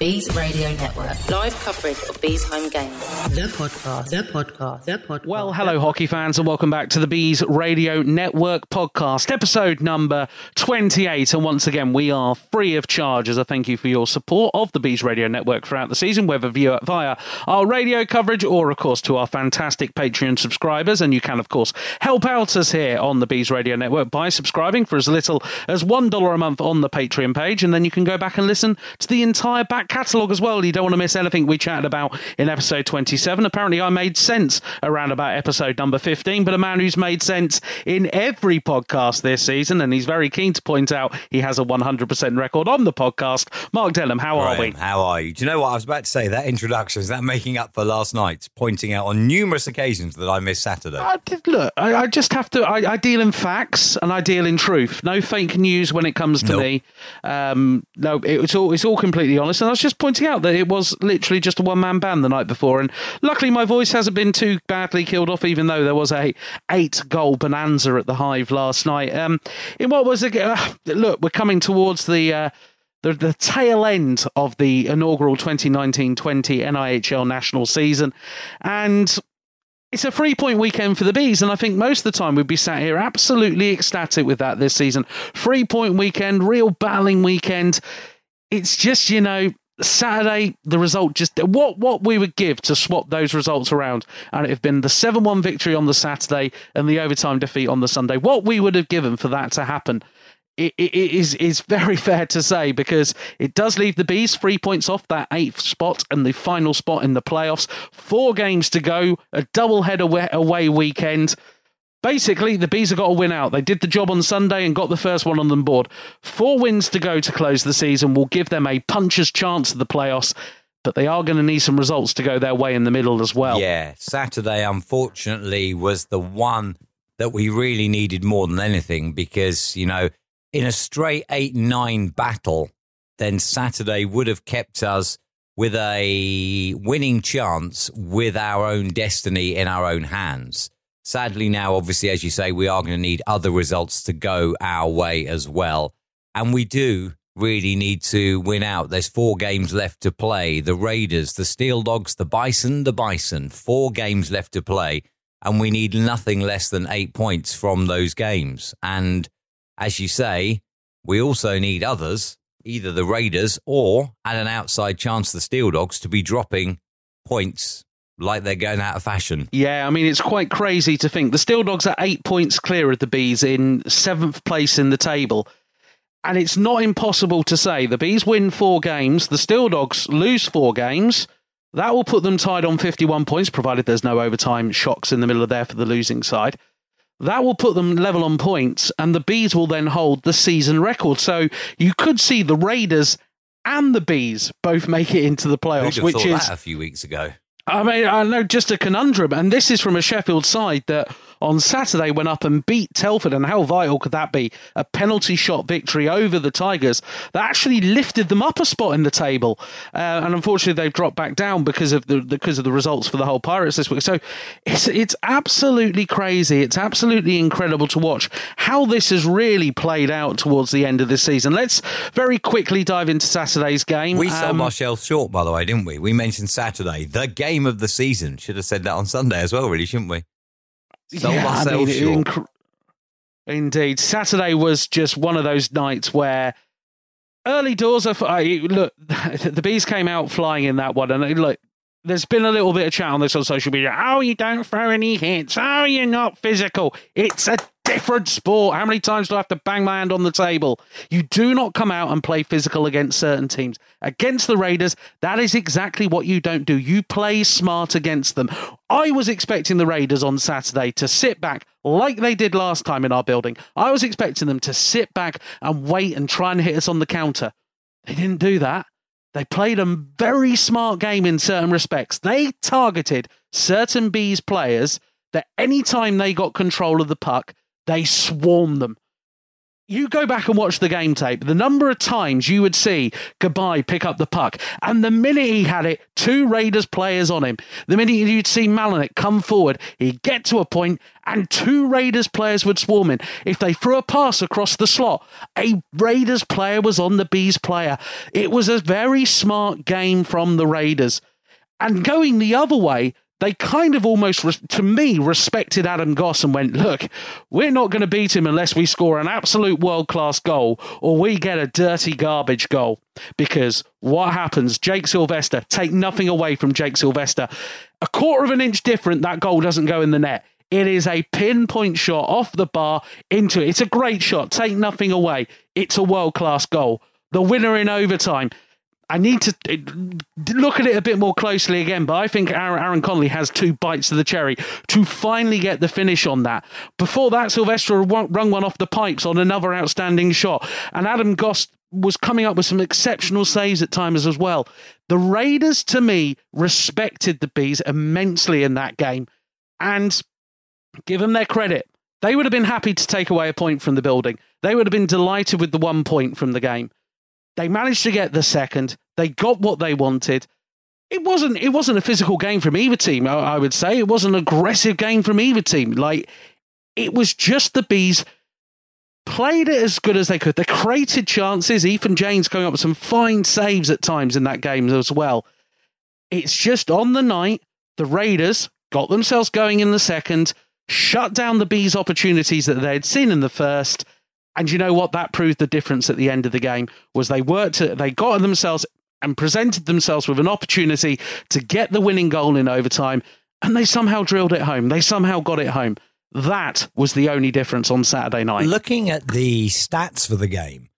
Bees Radio Network. Live coverage of Bees home games. The podcast. The podcast. The podcast. Well, hello, hockey fans, and welcome back to the Bees Radio Network podcast, episode number 28. And once again, we are free of charge as a thank you for your support of the Bees Radio Network throughout the season, whether via, via our radio coverage or, of course, to our fantastic Patreon subscribers. And you can, of course, help out us here on the Bees Radio Network by subscribing for as little as $1 a month on the Patreon page. And then you can go back and listen to the entire back catalogue as well. You don't want to miss anything we chatted about in episode 27. Apparently, I made sense around about episode number 15, but a man who's made sense in every podcast this season, and he's very keen to point out he has a 100% record on the podcast. Mark Denham, how are we? How are you? Do you know what I was about to say? That introduction, is that making up for last night, pointing out on numerous occasions that I missed Saturday? I did, look, I, I just have to, I, I deal in facts and I deal in truth. No fake news when it comes to Nope. me. Um, no, it's all, it's all completely honest. And I was just pointing out that it was literally just a one man band the night before. And luckily, my voice hasn't been too badly killed off, even though there was a eight goal bonanza at the Hive last night. Um, in what was a, uh, look, we're coming towards the. Uh, the, the tail end of the inaugural 2019 20 NIHL national season. And it's a three point weekend for the Bees, and I think most of the time we'd be sat here absolutely ecstatic with that this season. Three point weekend, real battling weekend. It's just, you know, Saturday, the result just what what we would give to swap those results around, and it have been the seven one victory on the Saturday and the overtime defeat on the Sunday. What we would have given for that to happen it, it is is very fair to say because it does leave the bees three points off that eighth spot and the final spot in the playoffs. Four games to go, a double head away, away weekend. Basically, the bees have got to win out. They did the job on Sunday and got the first one on the board. Four wins to go to close the season will give them a puncher's chance at the playoffs, but they are going to need some results to go their way in the middle as well. Yeah, Saturday, unfortunately, was the one that we really needed more than anything because, you know, in a straight 8 9 battle, then Saturday would have kept us with a winning chance with our own destiny in our own hands. Sadly, now, obviously, as you say, we are going to need other results to go our way as well. And we do really need to win out. There's four games left to play. The Raiders, the Steel Dogs, the Bison, the Bison. Four games left to play. And we need nothing less than eight points from those games. And as you say, we also need others, either the Raiders or at an outside chance the Steel Dogs to be dropping points like they're going out of fashion. Yeah, I mean, it's quite crazy to think the Steel Dogs are eight points clear of the Bees in seventh place in the table. And it's not impossible to say the Bees win four games, the Steel Dogs lose four games. That will put them tied on 51 points, provided there's no overtime shocks in the middle of there for the losing side. That will put them level on points, and the Bees will then hold the season record. So you could see the Raiders and the Bees both make it into the playoffs, which is that a few weeks ago? I mean, I know just a conundrum, and this is from a Sheffield side that on Saturday went up and beat Telford, and how vital could that be? A penalty shot victory over the Tigers that actually lifted them up a spot in the table, uh, and unfortunately they've dropped back down because of the because of the results for the Hull Pirates this week. So it's it's absolutely crazy. It's absolutely incredible to watch how this has really played out towards the end of this season. Let's very quickly dive into Saturday's game. We sold Um, ourselves short, by the way, didn't we? We mentioned Saturday, the game of the season. Should have said that on Sunday as well, really, shouldn't we? Yeah, I mean, inc- Indeed, Saturday was just one of those nights where early doors are. I, look, the bees came out flying in that one, and look, there's been a little bit of chat on this on social media. Oh, you don't throw any hits. Oh, you're not physical. It's a different sport. How many times do I have to bang my hand on the table? You do not come out and play physical against certain teams. Against the Raiders, that is exactly what you don't do. You play smart against them. I was expecting the Raiders on Saturday to sit back like they did last time in our building. I was expecting them to sit back and wait and try and hit us on the counter. They didn't do that. They played a very smart game in certain respects. They targeted certain Bees players that anytime they got control of the puck, they swarmed them. You go back and watch the game tape, the number of times you would see Gabaj pick up the puck, and the minute he had it, two Raiders players on him, the minute you'd see Malinik come forward, he'd get to a point and two Raiders players would swarm in. If they threw a pass across the slot, a Raiders player was on the Bees player. It was a very smart game from the Raiders. And going the other way, they kind of almost, to me, respected Adam Goss and went, look, we're not going to beat him unless we score an absolute world class goal or we get a dirty garbage goal. Because what happens? Jake Sylvester, take nothing away from Jake Sylvester. A quarter of an inch different, that goal doesn't go in the net. It is a pinpoint shot off the bar into it. It's a great shot. Take nothing away. It's a world class goal. The winner in overtime. I need to uh, look at it a bit more closely again, but I think Aaron Connolly has two bites of the cherry to finally get the finish on that. Before that, Sylvester rung one off the pipes on another outstanding shot, and Adam Goss was coming up with some exceptional saves at times as well. The Raiders, to me, respected the Bees immensely in that game, and give them their credit. They would have been happy to take away a point from the building. They would have been delighted with the one point from the game. They managed to get the second. They got what they wanted. It wasn't. It wasn't a physical game from either team. I, I would say it was an aggressive game from either team. Like it was just the bees played it as good as they could. They created chances. Ethan James coming up with some fine saves at times in that game as well. It's just on the night the Raiders got themselves going in the second, shut down the bees' opportunities that they had seen in the first and you know what? That proved the difference at the end of the game was they worked, they got themselves and presented themselves with an opportunity to get the winning goal in overtime, and they somehow drilled it home. They somehow got it home. That was the only difference on Saturday night. Looking at the stats for the game,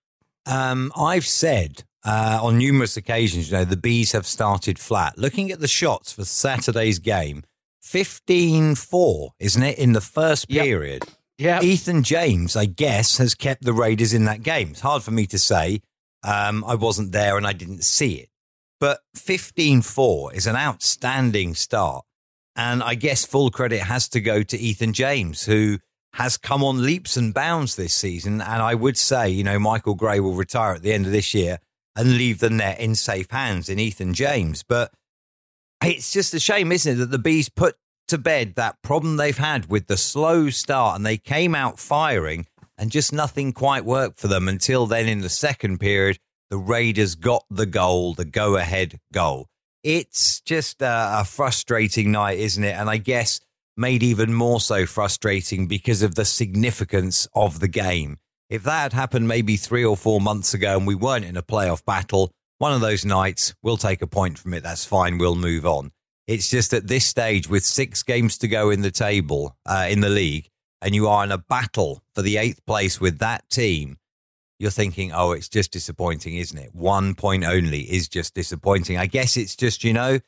um, I've said uh, on numerous occasions, you know, the bees have started flat. Looking at the shots for Saturday's game, 15 4, isn't it, in the first period? Yep. Yeah. Ethan James, I guess, has kept the Raiders in that game. It's hard for me to say. Um, I wasn't there and I didn't see it. But 15 4 is an outstanding start. And I guess full credit has to go to Ethan James, who has come on leaps and bounds this season. And I would say, you know, Michael Gray will retire at the end of this year and leave the net in safe hands in Ethan James. But it's just a shame, isn't it, that the Bees put to bed that problem they've had with the slow start and they came out firing and just nothing quite worked for them until then in the second period the Raiders got the goal, the go ahead goal. It's just a, a, frustrating night, isn't it? And I guess made even more so frustrating because of the significance of the game. If that had happened maybe three or four months ago and we weren't in a playoff battle, one of those nights, we'll take a point from it. That's fine. We'll move on. It's just at this stage, with six games to go in the table, uh, in the league, and you are in a battle for the eighth place with that team, you're thinking, oh, it's just disappointing, isn't it? One point only is just disappointing. I guess it's just, you know,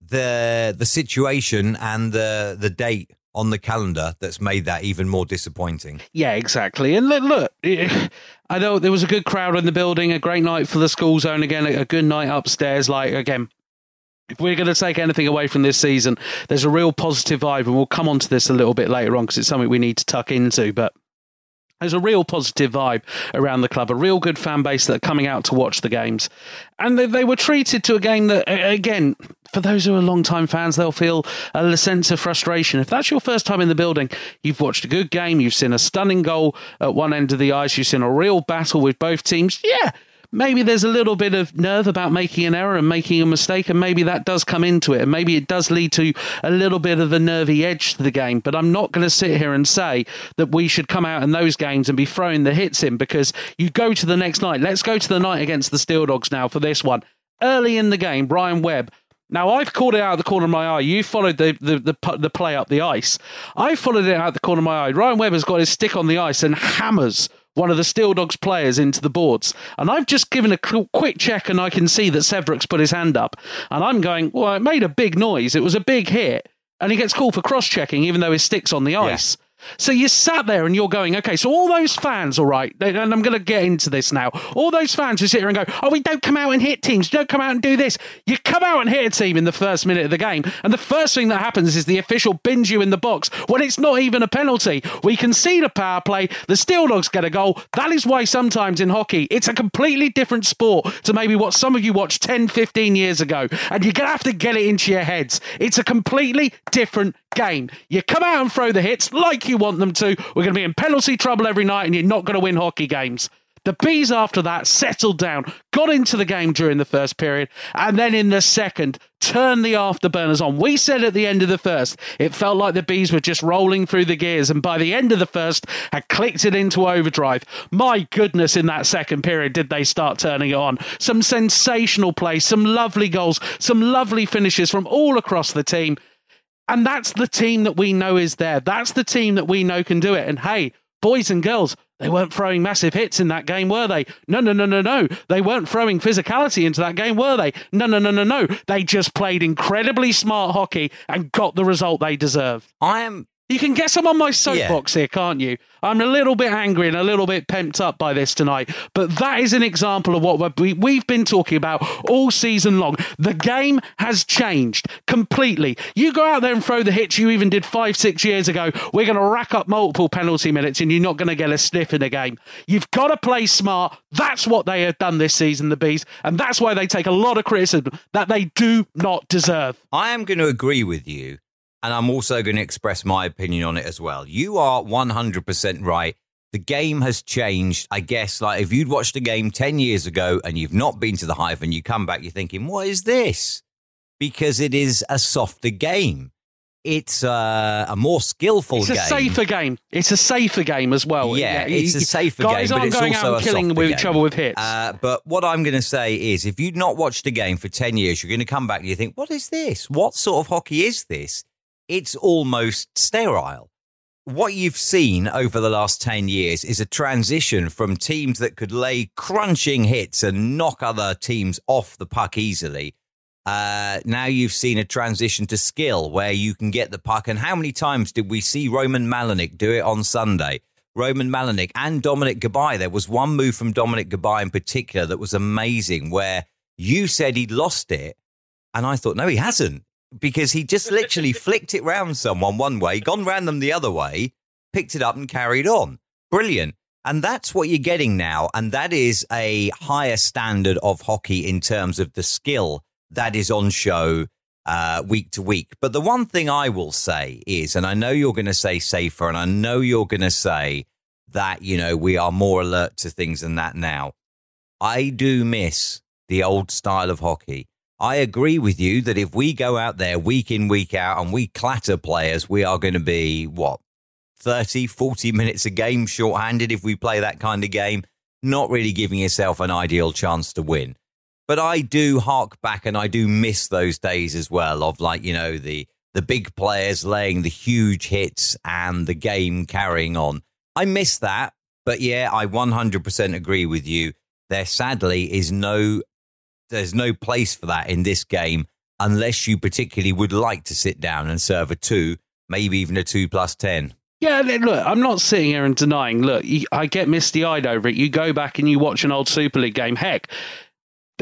the the situation and the the date on the calendar that's made that even more disappointing. Yeah, exactly. And look, look I know there was a good crowd in the building, a great night for the school zone again, a good night upstairs. Like again, if we're going to take anything away from this season, there's a real positive vibe, and we'll come on to this a little bit later on because it's something we need to tuck into. But there's a real positive vibe around the club, a real good fan base that are coming out to watch the games. And they, they were treated to a game that, again, for those who are long-time fans, they'll feel a sense of frustration. If that's your first time in the building, you've watched a good game, you've seen a stunning goal at one end of the ice, you've seen a real battle with both teams. Yeah, maybe there's a little bit of nerve about making an error and making a mistake, and maybe that does come into it, and maybe it does lead to a little bit of a nervy edge to the game. But I'm not going to sit here and say that we should come out in those games and be throwing the hits in because you go to the next night. Let's go to the night against the Steel Dogs now for this one. Early in the game, Brian Webb now I've called it out of the corner of my eye. You followed the, the, the, the play up the ice. I followed it out of the corner of my eye. Ryan Webb has got his stick on the ice and hammers one of the Steel Dogs players into the boards. And I've just given a quick check and I can see that Severuk's put his hand up. And I'm going, well, it made a big noise. It was a big hit. And he gets called for cross checking, even though his stick's on the ice. Yeah. So you sat there and you're going, okay, so all those fans, all right, and I'm going to get into this now. All those fans who sit here and go, oh, we don't come out and hit teams, don't come out and do this. You come out and hit a team in the first minute of the game, and the first thing that happens is the official bins you in the box when it's not even a penalty. We concede a power play, the Steel Dogs get a goal. That is why sometimes in hockey, it's a completely different sport to maybe what some of you watched 10, 15 years ago, and you're going to have to get it into your heads. It's a completely different game. You come out and throw the hits like you want them to. We're going to be in penalty trouble every night, and you're not going to win hockey games. The Bees, after that, settled down, got into the game during the first period, and then in the second, turned the afterburners on. We said at the end of the first, it felt like the Bees were just rolling through the gears, and by the end of the first, had clicked it into overdrive. My goodness, in that second period, did they start turning it on? Some sensational play, some lovely goals, some lovely finishes from all across the team. And that's the team that we know is there. That's the team that we know can do it. And hey, boys and girls, they weren't throwing massive hits in that game, were they? No, no, no, no, no. They weren't throwing physicality into that game, were they? No, no, no, no, no. They just played incredibly smart hockey and got the result they deserved. I am You can get I'm on my soapbox here, can't you? I'm a little bit angry and a little bit pent up by this tonight, but that is an example of what we- we've been talking about all season long. The game has changed completely. You go out there and throw the hits you even did five, six years ago, we're going to rack up multiple penalty minutes and you're not going to get a sniff in the game. You've got to play smart. That's what they have done this season, the Bees, and that's why they take a lot of criticism that they do not deserve. I am going to agree with you, and I'm also going to express my opinion on it as well. You are 100% right. The game has changed. I guess, like, if you'd watched a game 10 years ago and you've not been to the Hive and you come back, you're thinking, what is this? Because it is a softer game. It's uh, a more skillful game. It's a game. safer game. It's a safer game as well. Yeah, it's a safer guys game, but aren't it's going also out and killing with game. other with hits. Uh, but what I'm going to say is, if you'd not watched a game for 10 years, you're going to come back and you think, what is this? What sort of hockey is this? It's almost sterile. What you've seen over the last 10 years is a transition from teams that could lay crunching hits and knock other teams off the puck easily. Uh, now you've seen a transition to skill where you can get the puck. And how many times did we see Roman Malinik do it on Sunday? Roman Malinik and Dominic Gabaj. There was one move from Dominic Gabaj in particular that was amazing where you said he'd lost it. And I thought, no, he hasn't because he just literally flicked it round someone one way, gone round them the other way, picked it up and carried on. Brilliant. And that's what you're getting now. And that is a higher standard of hockey in terms of the skill that is on show uh, week to week. But the one thing I will say is, and I know you're going to say safer, and I know you're going to say that, you know, we are more alert to things than that now. I do miss the old style of hockey. I agree with you that if we go out there week in, week out, and we clatter players, we are going to be, what, 30, 40 minutes a game shorthanded if we play that kind of game, not really giving yourself an ideal chance to win. But I do hark back and I do miss those days as well of like, you know, the the big players laying the huge hits and the game carrying on. I miss that. But yeah, I 100% agree with you. There sadly is no there's no place for that in this game unless you particularly would like to sit down and serve a 2, maybe even a 2 plus 10. Yeah, look, I'm not sitting here and denying. Look, I get misty eyed over it. You go back and you watch an old Super League game. Heck,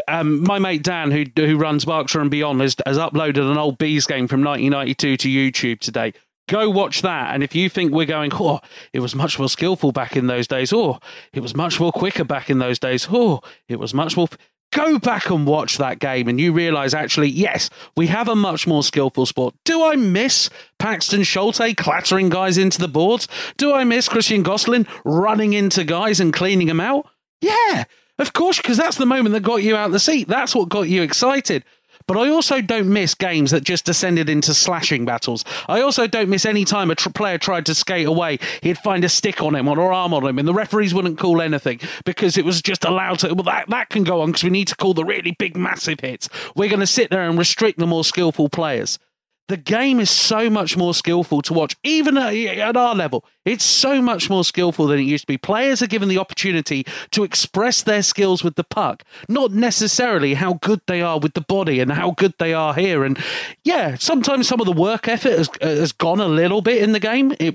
um, my mate Dan, who who runs Berkshire and Beyond, has, has uploaded an old Bees game from 1992 to YouTube today. Go watch that, and if you think we're going, oh, it was much more skillful back in those days. Oh, it was much more quicker back in those days. Oh, it was much more. f-" Go back and watch that game, and you realise actually, yes, we have a much more skillful sport. Do I miss Paxton Schulte clattering guys into the boards? Do I miss Christian Goslin running into guys and cleaning them out? Yeah, of course, because that's the moment that got you out the seat. That's what got you excited. But I also don't miss games that just descended into slashing battles. I also don't miss any time a tr- player tried to skate away, he'd find a stick on him or an arm on him, and the referees wouldn't call anything because it was just allowed to. Well, that, that can go on because we need to call the really big, massive hits. We're going to sit there and restrict the more skillful players. The game is so much more skillful to watch, even at, our level. It's so much more skillful than it used to be. Players are given the opportunity to express their skills with the puck, not necessarily how good they are with the body and how good they are here. And yeah, sometimes some of the work effort has, has gone a little bit in the game. It,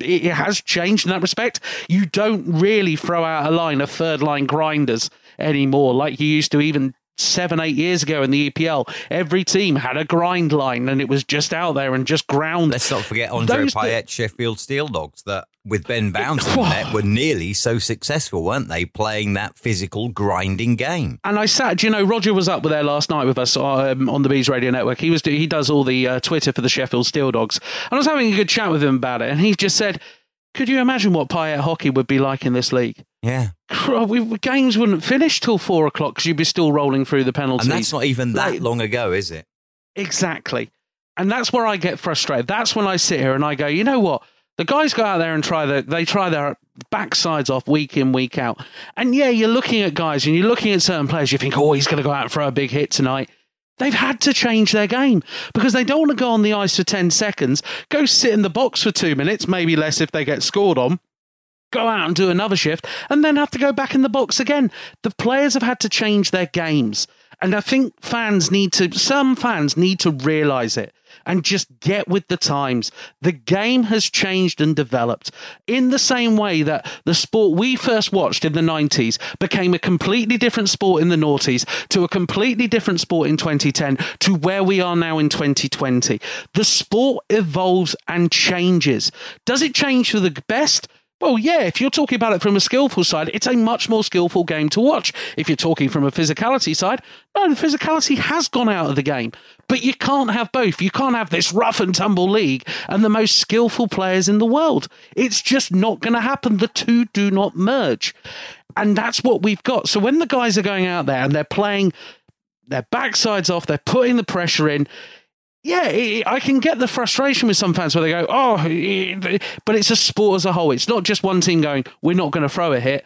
it has changed in that respect. You don't really throw out a line of third line grinders anymore like you used to even seven, eight years ago in the EPL, every team had a grind line and it was just out there and just ground. Let's not forget Andre Those Payette, Sheffield Steel Dogs, that with Ben Bounce in there were nearly so successful, weren't they, playing that physical grinding game? And I sat, you know, Roger was up there last night with us um, on the Bees Radio Network. He was he does all the uh, Twitter for the Sheffield Steel Dogs, and I was having a good chat with him about it, and he just said, "Could you imagine what Payette hockey would be like in this league?" Yeah. We, games wouldn't finish till four o'clock because you'd be still rolling through the penalties. And that's not even that like, long ago, is it? Exactly. And that's where I get frustrated. That's when I sit here and I go, you know what? The guys go out there and try their, they try their backsides off week in, week out. And yeah, you're looking at guys and you're looking at certain players. You think, oh, he's going to go out and throw a big hit tonight. They've had to change their game because they don't want to go on the ice for 10 seconds, go sit in the box for two minutes, maybe less if they get scored on, go out and do another shift, and then have to go back in the box again. The players have had to change their games. And I think fans need to, some fans need to realize it and just get with the times. The game has changed and developed in the same way that the sport we first watched in the 90s became a completely different sport in the noughties to a completely different sport in 2010 to where we are now in 2020. The sport evolves and changes. Does it change for the best? Well, yeah, if you're talking about it from a skillful side, it's a much more skillful game to watch. If you're talking from a physicality side, no, the physicality has gone out of the game. But you can't have both. You can't have this rough and tumble league and the most skillful players in the world. It's just not going to happen. The two do not merge. And that's what we've got. So when the guys are going out there and they're playing their backsides off, they're putting the pressure in, yeah, I can get the frustration with some fans where they go, oh, but it's a sport as a whole. It's not just one team going, we're not going to throw a hit.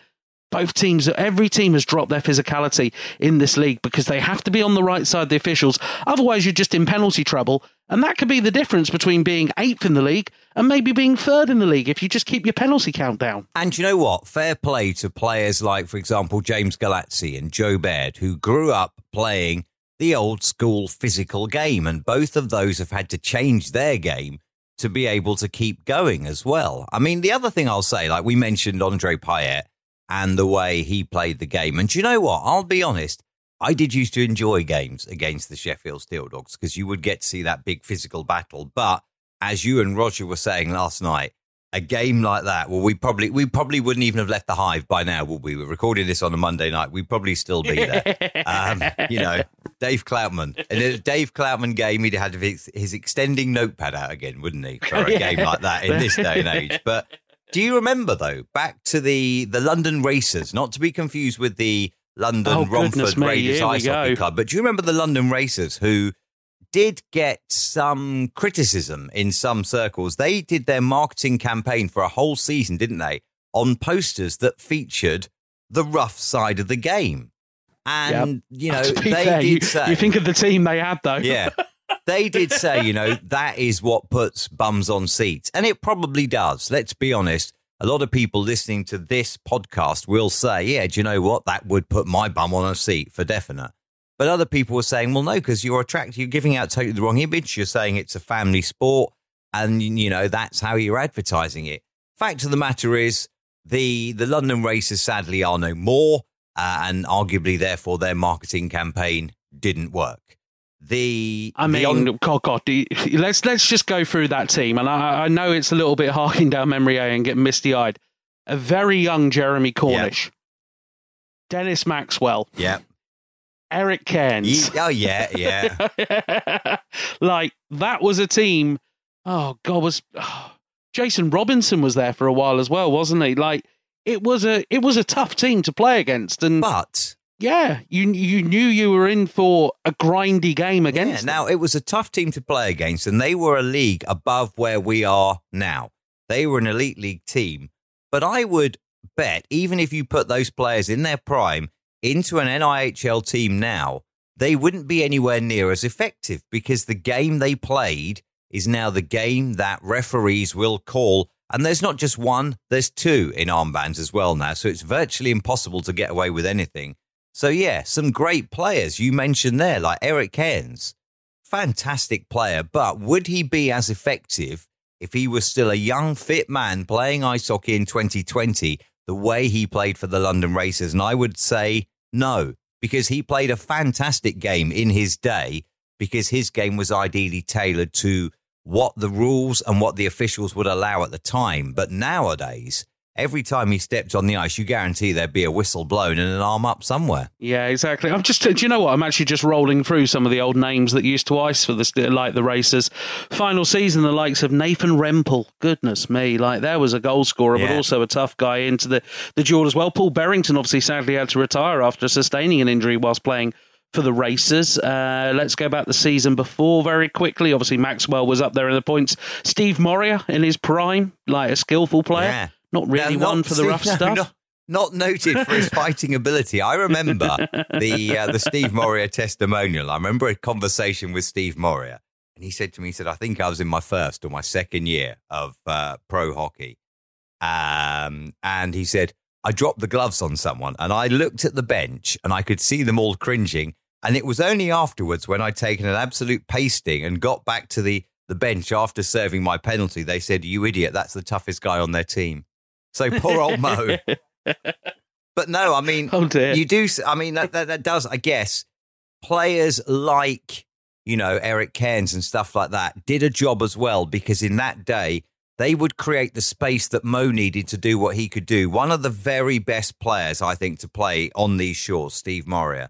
Both teams, every team has dropped their physicality in this league because they have to be on the right side of the officials. Otherwise, you're just in penalty trouble. And that could be the difference between being eighth in the league and maybe being third in the league if you just keep your penalty count down. And you know what? Fair play to players like, for example, James Galazzi and Joe Baird, who grew up playing the old school physical game. And both of those have had to change their game to be able to keep going as well. I mean, the other thing I'll say, like we mentioned Andre Payette and the way he played the game. And you know what? I'll be honest. I did used to enjoy games against the Sheffield Steel Dogs because you would get to see that big physical battle. But as you and Roger were saying last night, a game like that, well, we probably we probably wouldn't even have left the hive by now, would we? We're recording this on a Monday night. We'd probably still be there. um, you know, Dave Cloutman. And a Dave Cloutman game, he'd had his, his extending notepad out again, wouldn't he, for a yeah. game like that in this day and age? But do you remember though, back to the the London Racers, not to be confused with the London oh, Romford Raiders Ice Hockey Club, but do you remember the London Racers who did get some criticism in some circles. They did their marketing campaign for a whole season, didn't they? On posters that featured the rough side of the game. And, yep. you know, they fair, did you, say. You think of the team they had, though. Yeah. They did say, you know, that is what puts bums on seats. And it probably does. Let's be honest. A lot of people listening to this podcast will say, yeah, do you know what? That would put my bum on a seat for definite. But other people were saying, well, no, because you're attracting, you're giving out totally the wrong image. You're saying it's a family sport, and you know that's how you're advertising it. Fact of the matter is, the the London Racers sadly are no more, uh, and arguably, therefore, their marketing campaign didn't work. The I mean, on- God, God, let's let's just go through that team, and I, I know it's a little bit harking down memory lane and getting misty eyed. A very young Jeremy Cornish. Dennis Maxwell, yeah, Eric Cairns. oh yeah, yeah. like that was a team. Oh God, was oh, Jason Robinson was there for a while as well, wasn't he? Like it was a it was a tough team to play against, and but yeah, you you knew you were in for a grindy game against. Yeah, now it was a tough team to play against, and they were a league above where we are now. They were an elite league team, but I would bet even if you put those players in their prime into an NIHL team now, they wouldn't be anywhere near as effective because the game they played is now the game that referees will call. And there's not just one, there's two in armbands as well now. So it's virtually impossible to get away with anything. So, yeah, some great players you mentioned there, like Eric Cairns. Fantastic player. But would he be as effective if he was still a young, fit man playing ice hockey in 2020 the way he played for the London Racers? And I would say no, because he played a fantastic game in his day because his game was ideally tailored to what the rules and what the officials would allow at the time. But nowadays, every time he stepped on the ice, you guarantee there'd be a whistle blown and an arm up somewhere. Yeah, exactly. I'm just, do you know what? I'm actually just rolling through some of the old names that used to ice for the like the racers. Final season, the likes of Nathan Rempel. Goodness me, like there was a goal scorer, yeah. but also a tough guy into the the duel as well. Paul Berrington obviously sadly had to retire after sustaining an injury whilst playing for the Racers. Uh, let's go back the season before very quickly. Obviously, Maxwell was up there in the points. Steve Moria in his prime, like a skillful player. Yeah. Not really no, one not, for the rough no, stuff. Not, not noted for his fighting ability. I remember the uh, the Steve Moria testimonial. I remember a conversation with Steve Moria, and he said to me, he said, "I think I was in my first or my second year of uh, pro hockey," um, and he said. I dropped the gloves on someone and I looked at the bench and I could see them all cringing. And it was only afterwards when I'd taken an absolute pasting and got back to the, the bench after serving my penalty, they said, You idiot, that's the toughest guy on their team. So poor old Mo. but no, I mean, oh you do. I mean, that, that, that does, I guess, players like, you know, Eric Cairns and stuff like that did a job as well because in that day, they would create the space that Mo needed to do what he could do. One of the very best players, I think, to play on these shores, Steve Moria.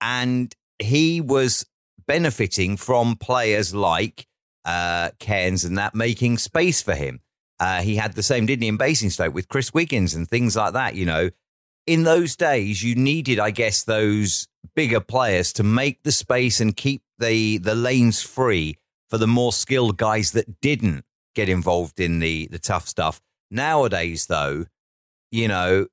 And he was benefiting from players like uh, Cairns and that making space for him. Uh, he had the same, didn't he, in Basingstoke with Chris Wiggins and things like that. You know, in those days, you needed, I guess, those bigger players to make the space and keep the the lanes free for the more skilled guys that didn't get involved in the the tough stuff. Nowadays, though, you know,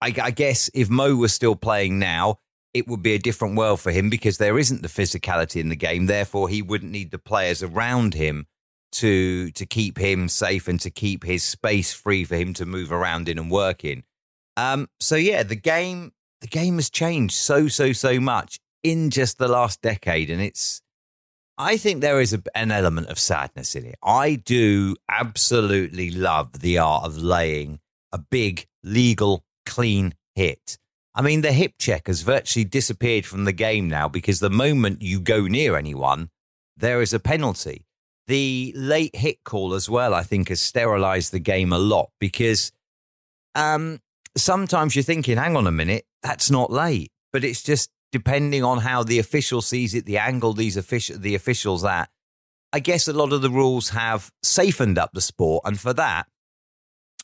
I, I guess if Mo was still playing now, it would be a different world for him because there isn't the physicality in the game. Therefore, he wouldn't need the players around him to to keep him safe and to keep his space free for him to move around in and work in. Um, so yeah, the game the game has changed so so so much in just the last decade, and it's. I think there is a, an element of sadness in it. I do absolutely love the art of laying a big legal clean hit. I mean, the hip check has virtually disappeared from the game now because the moment you go near anyone, there is a penalty the late hit call as well, I think, has sterilized the game a lot because um, sometimes you're thinking, hang on a minute, that's not late. But it's just depending on how the official sees it, the angle these official the officials at. I guess a lot of the rules have safened up the sport, and for that,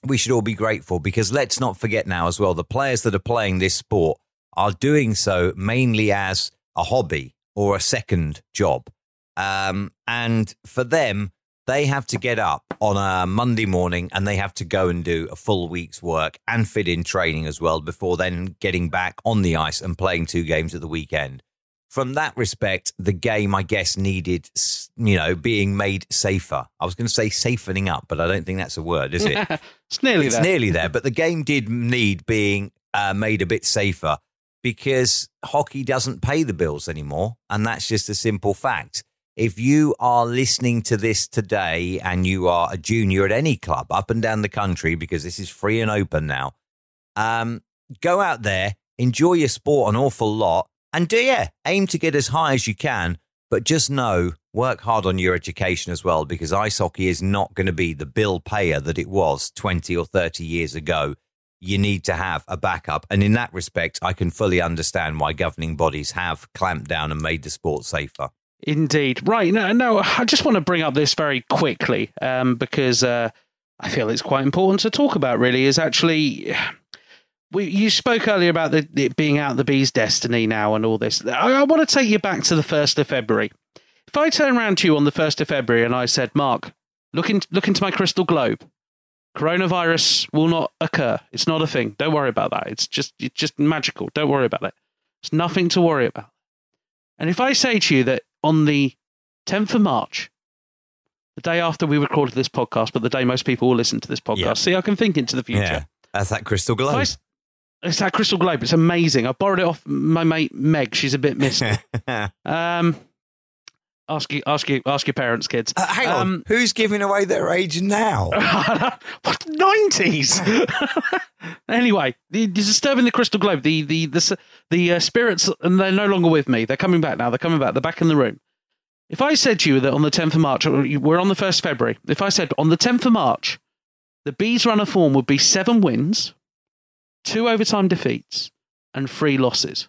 we should all be grateful because let's not forget now as well the players that are playing this sport are doing so mainly as a hobby or a second job. Um, and for them, they have to get up on a Monday morning and they have to go and do a full week's work and fit in training as well before then getting back on the ice and playing two games at the weekend. From that respect, the game, I guess, needed, you know, being made safer. I was going to say safening up, but I don't think that's a word, is it? it's nearly there. it's there. nearly there. But the game did need being uh, made a bit safer because hockey doesn't pay the bills anymore. And that's just a simple fact if you are listening to this today and you are a junior at any club up and down the country, because this is free and open now, um, go out there, enjoy your sport an awful lot, and do yeah, aim to get as high as you can. But just know, work hard on your education as well, because ice hockey is not going to be the bill payer that it was 20 or 30 years ago. You need to have a backup. And in that respect, I can fully understand why governing bodies have clamped down and made the sport safer. Indeed. Right. No, no, I just want to bring up this very quickly um, because uh, I feel it's quite important to talk about, really, is actually. We, you spoke earlier about the, it being out the bee's destiny now and all this. I, I want to take you back to the 1st of February. If I turn around to you on the 1st of February and I said, Mark, look, in, look into my crystal globe, coronavirus will not occur. It's not a thing. Don't worry about that. It's just, it's just magical. Don't worry about it. It's nothing to worry about And if I say to you that on the 10th of March, the day after we recorded this podcast, but the day most people will listen to this podcast, Yeah. see, I can think into the future. Yeah, that's that crystal If I globe. it's that crystal globe. It's amazing. I borrowed it off my mate Meg. She's a bit misty. um, ask you, ask you, ask your parents, kids. Uh, hang on, Um, who's giving away their age now? what nineties? anyway, disturbing the crystal globe. The the the the uh, spirits, and they're no longer with me. They're coming back now. They're coming back. They're back in the room. If I said to you that on the tenth of March, we're on the first of February. If I said on the tenth of March, the bees' run of form would be seven wins, two overtime defeats, and three losses,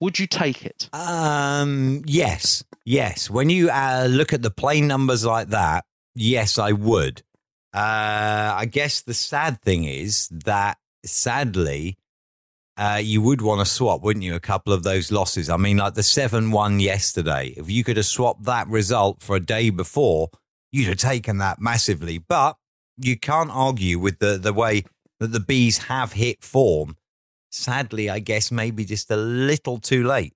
would you take it? Um, yes, yes. When you uh, look at the plain numbers like that, yes, I would. Uh, I guess the sad thing is that sadly, uh, you would want to swap, wouldn't you? A couple of those losses. I mean, like the 7 1 yesterday. If you could have swapped that result for a day before, you'd have taken that massively. But you can't argue with the, the way that the Bees have hit form. Sadly, I guess maybe just a little too late.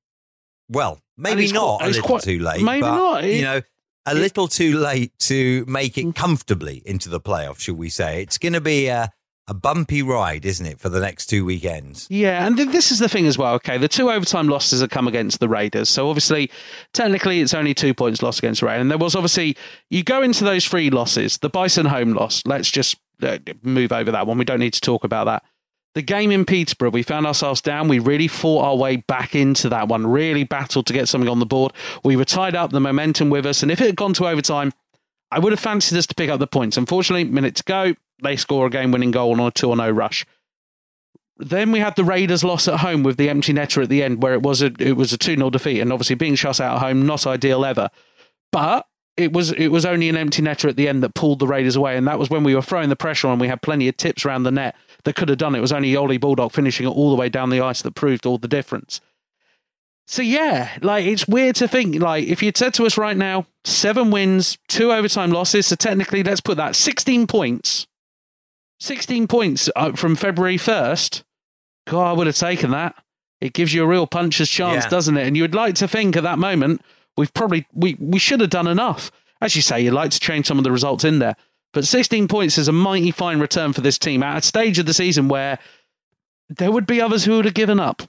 Well, maybe not quite- a it's little quite- too late. maybe but, not. It- you know, a it- little too late to make it comfortably into the playoffs, should we say? It's going to be a, a bumpy ride, isn't it, for the next two weekends? Yeah, and th- this is the thing as well. Okay, the two overtime losses have come against the Raiders, so obviously, technically, it's only two points lost against the Raiders. And there was obviously you go into those three losses. The Bison home loss. Let's just uh, move over that one. We don't need to talk about that. The game in Peterborough, we found ourselves down. We really fought our way back into that one. Really battled to get something on the board. We were tied up, the momentum with us, and if it had gone to overtime, I would have fancied us to pick up the points. Unfortunately, minute to go, they score a game-winning goal on a two 0 rush. Then we had the Raiders' loss at home with the empty netter at the end, where it was a it was a two 0 defeat, and obviously being shut out at home, not ideal ever. But it was it was only an empty netter at the end that pulled the Raiders away, and that was when we were throwing the pressure on. We had plenty of tips around the net that could have done it. It was only Ollie Baldock finishing it all the way down the ice that proved all the difference. So yeah, like it's weird to think like if you'd said to us right now, seven wins, two overtime losses, so technically let's put that sixteen points, sixteen points uh, from February first. God, I would have taken that. It gives you a real puncher's chance, Yeah. doesn't it? And you'd like to think at that moment we've probably we we should have done enough. As you say, you'd like to change some of the results in there, but sixteen points is a mighty fine return for this team at a stage of the season where there would be others who would have given up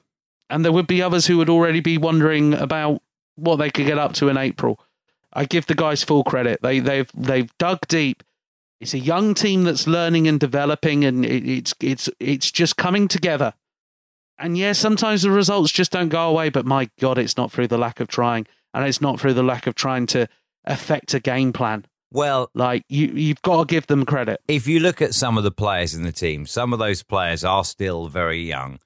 and there would be others who would already be wondering about what they could get up to in April. I give the guys full credit. They they've they've dug deep. It's a young team that's learning and developing, and it, it's it's it's just coming together. And yeah, sometimes the results just don't go away. But my God, it's not through the lack of trying, and it's not through the lack of trying to affect a game plan. Well, Like you, you've got to give them credit. if you look at some of the players in the team, some of those players are still very young.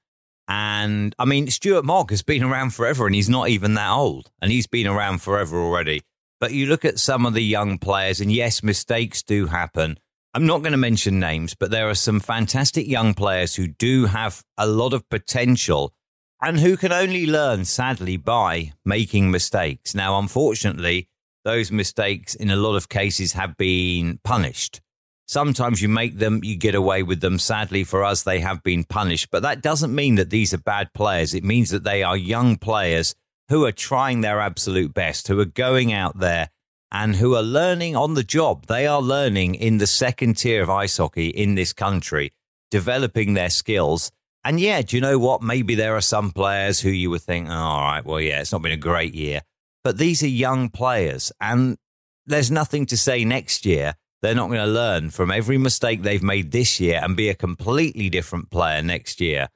And I mean, Stuart Mogg has been around forever and he's not even that old. And he's been around forever already. But you look at some of the young players, and yes, mistakes do happen. I'm not going to mention names, but there are some fantastic young players who do have a lot of potential and who can only learn, sadly, by making mistakes. Now, unfortunately, those mistakes in a lot of cases have been punished. Sometimes you make them, you get away with them. Sadly for us, they have been punished. But that doesn't mean that these are bad players. It means that they are young players who are trying their absolute best, who are going out there and who are learning on the job. They are learning in the second tier of ice hockey in this country, developing their skills. And yeah, do you know what? Maybe there are some players who you would think, oh, all right, well, yeah, it's not been a great year. But these are young players, and there's nothing to say next year they're not going to learn from every mistake they've made this year and be a completely different player next year.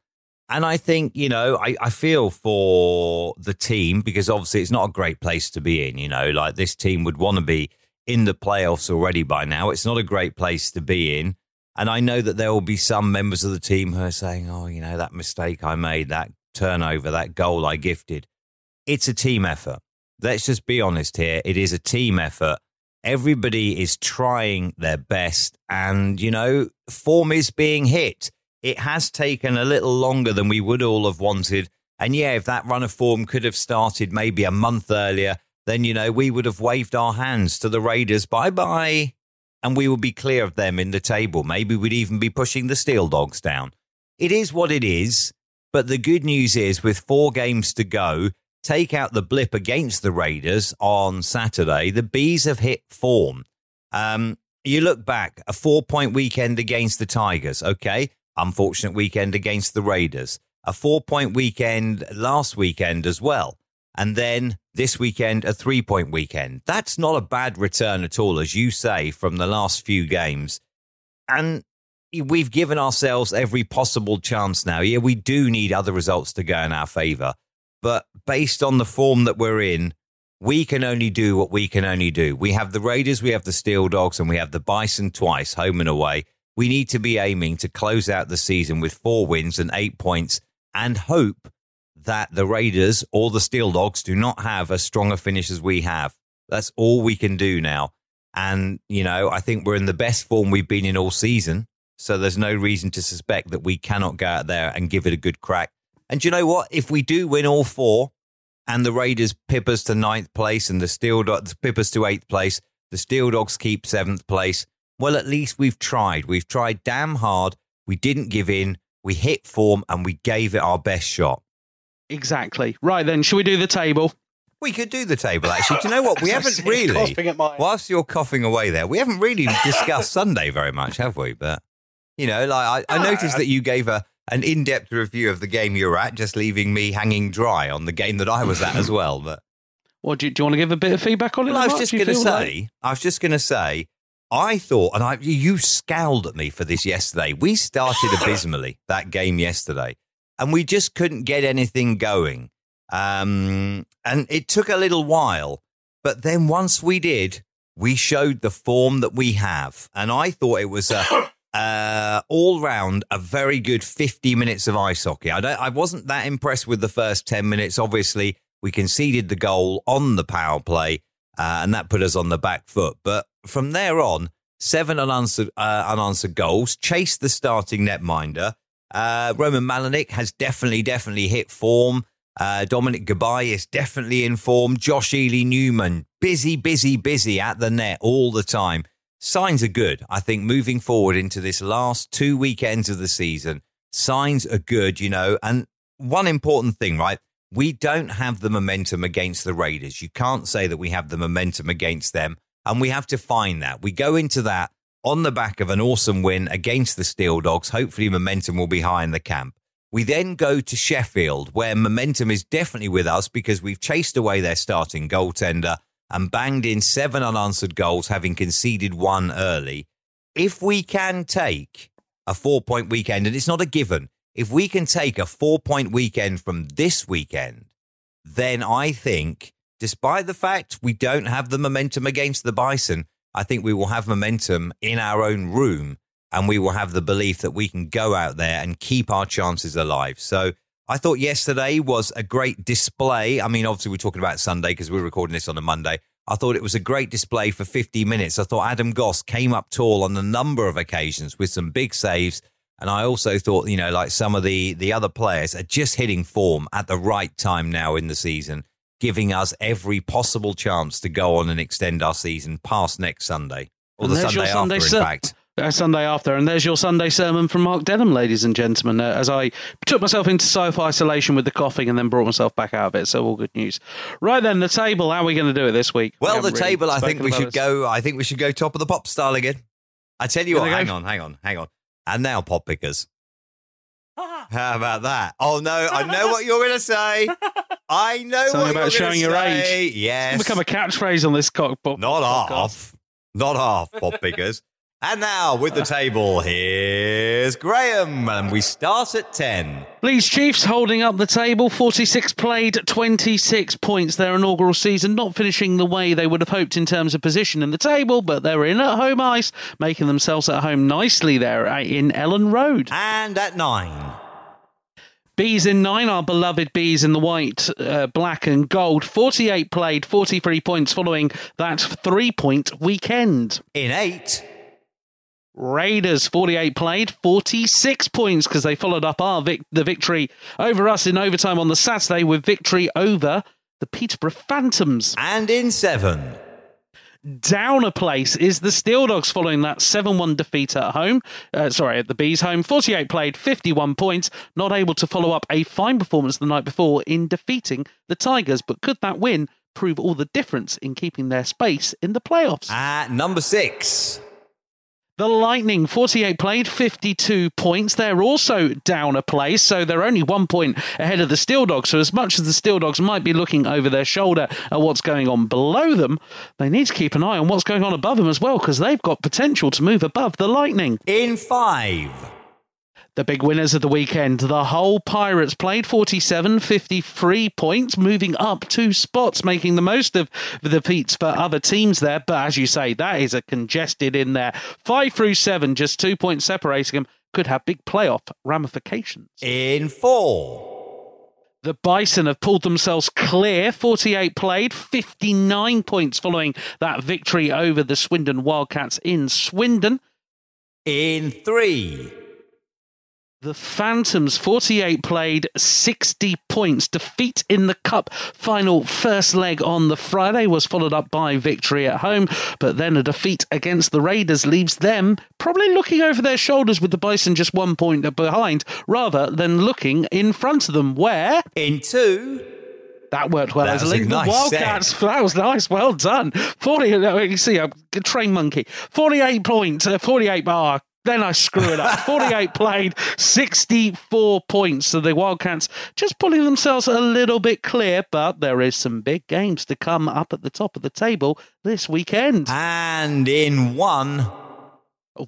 And I think, you know, I, I feel for the team because obviously it's not a great place to be in, you know, like this team would want to be in the playoffs already by now. It's not a great place to be in. And I know that there will be some members of the team who are saying, oh, you know, that mistake I made, that turnover, that goal I gifted. It's a team effort. Let's just be honest here. It is a team effort. Everybody is trying their best, and, you know, form is being hit. It has taken a little longer than we would all have wanted. And yeah, if that run of form could have started maybe a month earlier, then, you know, we would have waved our hands to the Raiders bye bye, and we would be clear of them in the table. Maybe we'd even be pushing the Steel Dogs down. It is what it is. But the good news is, with four games to go, take out the blip against the Raiders on Saturday, the Bees have hit form. Um, you look back, a four point weekend against the Tigers. Okay. Unfortunate weekend against the Raiders. A four point weekend last weekend as well. And then this weekend, a three point weekend. That's not a bad return at all, as you say, from the last few games. And we've given ourselves every possible chance now. Yeah, we do need other results to go in our favour. But based on the form that we're in, we can only do what we can only do. We have the Raiders, we have the Steel Dogs, and we have the Bison twice, home and away. We need to be aiming to close out the season with four wins and eight points and hope that the Raiders or the Steel Dogs do not have as strong a finish as we have. That's all we can do now. And, you know, I think we're in the best form we've been in all season. So there's no reason to suspect that we cannot go out there and give it a good crack. And do you know what? If we do win all four and the Raiders pip us to ninth place and the Steel Dogs pip us to eighth place, the Steel Dogs keep seventh place, well, at least we've tried. We've tried damn hard. We didn't give in. We hit form and we gave it our best shot. Exactly. Right then, shall we do the table? We could do the table actually. Do you know what? We haven't really, whilst you're coughing away there, we haven't really discussed Sunday very much, have we? But, you know, like I, I noticed that you gave a, an in-depth review of the game you're at, just leaving me hanging dry on the game that I was at as well. But Well, do you, do you want to give a bit of feedback on it? well, I was just going to say, I was just going to say, I thought, and I, you scowled at me for this yesterday. We started abysmally that game yesterday, and we just couldn't get anything going. Um, and it took a little while, but then once we did, we showed the form that we have, and I thought it was a. Uh, all round, a very good 50 minutes of ice hockey. I, I wasn't that impressed with the first 10 minutes. Obviously, we conceded the goal on the power play, uh, and that put us on the back foot. But from there on, seven unanswered, uh, unanswered goals, chased the starting netminder. Uh, Roman Malinik has definitely, definitely hit form. Uh, Dominic Gabaj is definitely in form. Josh Ely Newman, busy, busy, busy at the net all the time. Signs are good. I think moving forward into this last two weekends of the season, signs are good, you know. And one important thing, right? We don't have the momentum against the Raiders. You can't say that we have the momentum against them. And we have to find that. We go into that on the back of an awesome win against the Steel Dogs. Hopefully, momentum will be high in the camp. We then go to Sheffield, where momentum is definitely with us because we've chased away their starting goaltender and banged in seven unanswered goals, having conceded one early. If we can take a four point weekend, and it's not a given, if we can take a four point weekend from this weekend, then I think, despite the fact we don't have the momentum against the Bison, I think we will have momentum in our own room and we will have the belief that we can go out there and keep our chances alive. So I thought yesterday was a great display. I mean, obviously, we're talking about Sunday because we're recording this on a Monday. I thought it was a great display for 50 minutes. I thought Adam Goss came up tall on a number of occasions with some big saves. And I also thought, you know, like some of the, the other players are just hitting form at the right time now in the season, giving us every possible chance to go on and extend our season past next Sunday. Or And the your Sunday after, Sunday in fact. Uh, Sunday after, and there's your Sunday sermon from Mark Denham, ladies and gentlemen. Uh, as I took myself into self isolation with the coughing and then brought myself back out of it, so all good news. Right then, the table. How are we going to do it this week? We Well, the really table. I think we should this. go. I think we should go top of the pop style again. I tell you Gonna what. Hang on, hang on, hang on. And now pop pickers. How about that? Oh no, I know what you're going to say. I know Something what about you're showing gonna your say. age. Yes, It's become a catchphrase on this cock. pop- not podcast. half, not half pop pickers. And now with the table, here's Graham, and we start at ten. Leeds Chiefs holding up the table, 46 played, 26 points their inaugural season, not finishing the way they would have hoped in terms of position in the table, but they're in at home ice, making themselves at home nicely there uh, in Elland Road. And at nine, Bees in nine, our beloved bees in the white, uh, black, and gold. 48 played, 43 points following that three point weekend. in eight, Raiders 48 played, 46 points because they followed up our vic- the victory over us in overtime on the Saturday with victory over the Peterborough Phantoms. and in seven. Down a place is the Steel Dogs following that 7 1 defeat at home. Uh, sorry, at the Bees home. 48 played, 51 points. Not able to follow up a fine performance the night before in defeating the Tigers. But could that win prove all the difference in keeping their space in the playoffs? At number six. The Lightning, 48 played, 52 points. They're also down a place, so they're only one point ahead of the Steel Dogs. So, as much as the Steel Dogs might be looking over their shoulder at what's going on below them, they need to keep an eye on what's going on above them as well, because they've got potential to move above the Lightning. In five. The big winners of the weekend, the Hull Pirates played 47, 53 points, moving up two spots, making the most of the defeats for other teams there. But as you say, that is a congested in there. Five through seven, just two points separating them, could have big playoff ramifications. In four. The Bison have pulled themselves clear. 48 played, 59 points following that victory over the Swindon Wildcats in Swindon. In three. The Phantoms, 48 played, 60 points. Defeat in the Cup final first leg on the Friday was followed up by victory at home, but then a defeat against the Raiders leaves them probably looking over their shoulders with the Bison just one point behind, rather than looking in front of them, where. In two. That worked well That as a was a link. nice the Wildcats, that was nice. Well done. 40, uh, you see, I'm a train monkey. 48 points, uh, 48 bar. Then I screw it up. 48 played, 64 points. So the Wildcats just pulling themselves a little bit clear, but there is some big games to come up at the top of the table this weekend. And in one.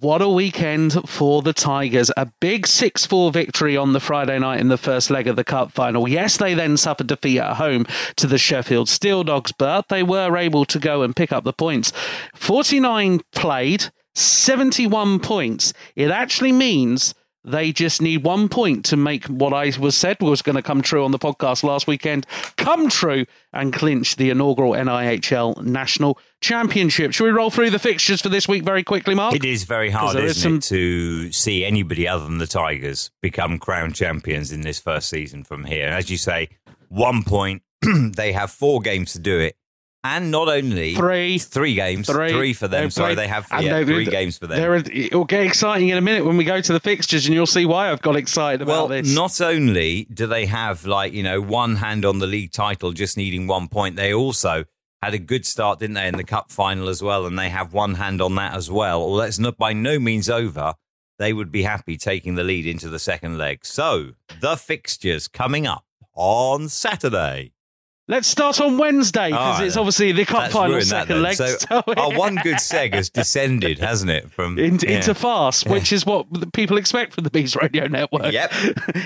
What a weekend for the Tigers. A big 6 4 victory on the Friday night in the first leg of the Cup final. Yes, they then suffered defeat at home to the Sheffield Steel Dogs, but they were able to go and pick up the points. 49 played, 71 points. It actually means they just need one point to make what I was said was going to come true on the podcast last weekend come true and clinch the inaugural NIHL National Championship. Shall we roll through the fixtures for this week very quickly, Mark? It is very hard, isn't is some- it, to see anybody other than the Tigers become crown champions in this first season from here. As you say, one point. they have four games to do it. And not only Three. three games, Three. three, for them. Sorry, they have yeah, three games for them. There are- it'll get exciting in a minute when we go to the fixtures, and you'll see why I've got excited about Well, this. not only do they have like you know one hand on the league title, just needing one point, they also had a good start, didn't they, in the cup final as well, and they have one hand on that as well. Well, that's not by no means over. They would be happy taking the lead into the second leg. So the fixtures coming up on Saturday. Let's start on Wednesday because Oh, it's obviously the cup That's final second leg. So our one good seg has descended, hasn't it? From into, yeah. into farce, which is what people expect from the Bees Radio Network. Yep.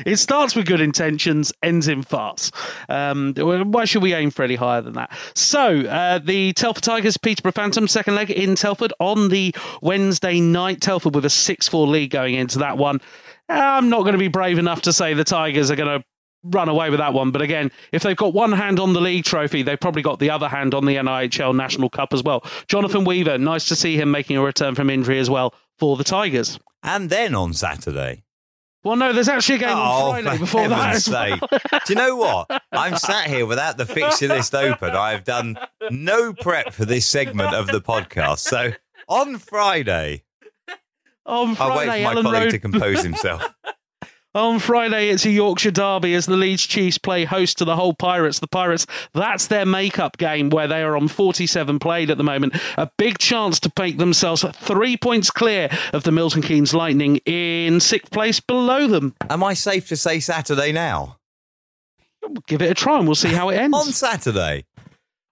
it starts with good intentions, ends in farce. Um, why should we aim for any higher than that? So, uh, the Telford Tigers, Peterborough Phantom, second leg in Telford on the Wednesday night. Telford with a 6 4 lead going into that one. I'm not going to be brave enough to say the Tigers are going to run away with that one. But again, if they've got one hand on the league trophy, they've probably got the other hand on the NIHL National Cup as well. Jonathan Weaver, nice to see him making a return from injury as well for the Tigers. And then on Saturday, Well, no, there's actually a game Oh, on Friday before that. well. Do you know what? I'm sat here without the fixture list open. I've done no prep for this segment of the podcast. So on Friday, On I'll wait Friday, for my Elland colleague Road. to compose himself. On Friday, it's a Yorkshire derby as the Leeds Chiefs play host to the Hull Pirates. The Pirates, that's their make-up game where they are on 47 played at the moment. A big chance to make themselves three points clear of the Milton Keynes Lightning in sixth place below them. Am I safe to say Saturday now? Give it a try and we'll see how it ends. On Saturday.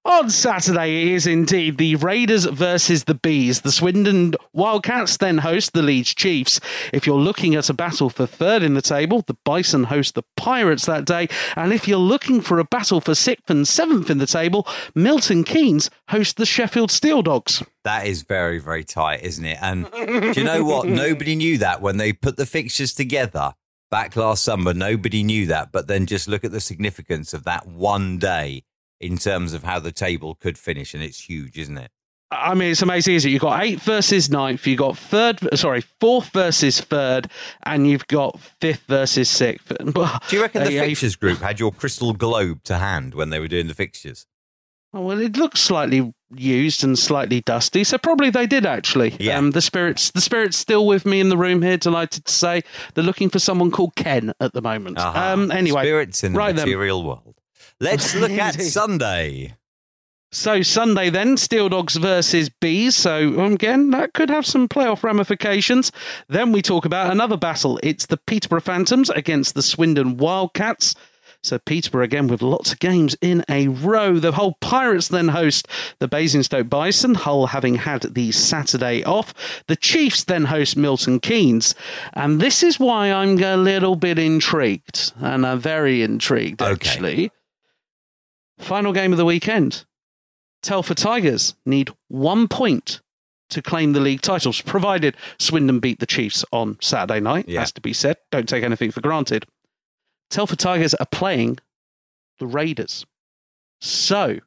On Saturday, it is indeed the Raiders versus the Bees. The Swindon Wildcats then host the Leeds Chiefs. If you're looking at a battle for third in the table, the Bison host the Pirates that day. And if you're looking for a battle for sixth and seventh in the table, Milton Keynes host the Sheffield Steel Dogs. That is very, very tight, isn't it? And do you know what? Nobody knew that when they put the fixtures together back last summer. Nobody knew that. But then just look at the significance of that one day in terms of how the table could finish. And it's huge, isn't it? I mean, it's amazing, isn't it? You've got eighth versus ninth, you've got third, sorry, fourth versus third, and you've got fifth versus sixth. Do you reckon the fixtures group had your crystal globe to hand when they were doing the fixtures? Oh, well, it looks slightly used and slightly dusty. So probably they did actually. Yeah. Um, the spirits, the spirits still with me in the room here. Delighted to say they're looking for someone called Ken at the moment. Aha. Um, anyway, spirits in the right then. material world. Let's look at Sunday. So Sunday then, Steel Dogs versus Bees. So um, again, that could have some playoff ramifications. Then we talk about another battle. It's the Peterborough Phantoms against the Swindon Wildcats. So Peterborough again with lots of games in a row. The Hull Pirates then host the Basingstoke Bison, Hull having had the Saturday off. The Chiefs then host Milton Keynes. And this is why I'm a little bit intrigued. And I'm very intrigued, Okay. actually. Final game of the weekend. Telford Tigers need one point to claim the league titles, provided Swindon beat the Chiefs on Saturday night. Yeah. Has to be said. Don't take anything for granted. Telford Tigers are playing the Raiders. So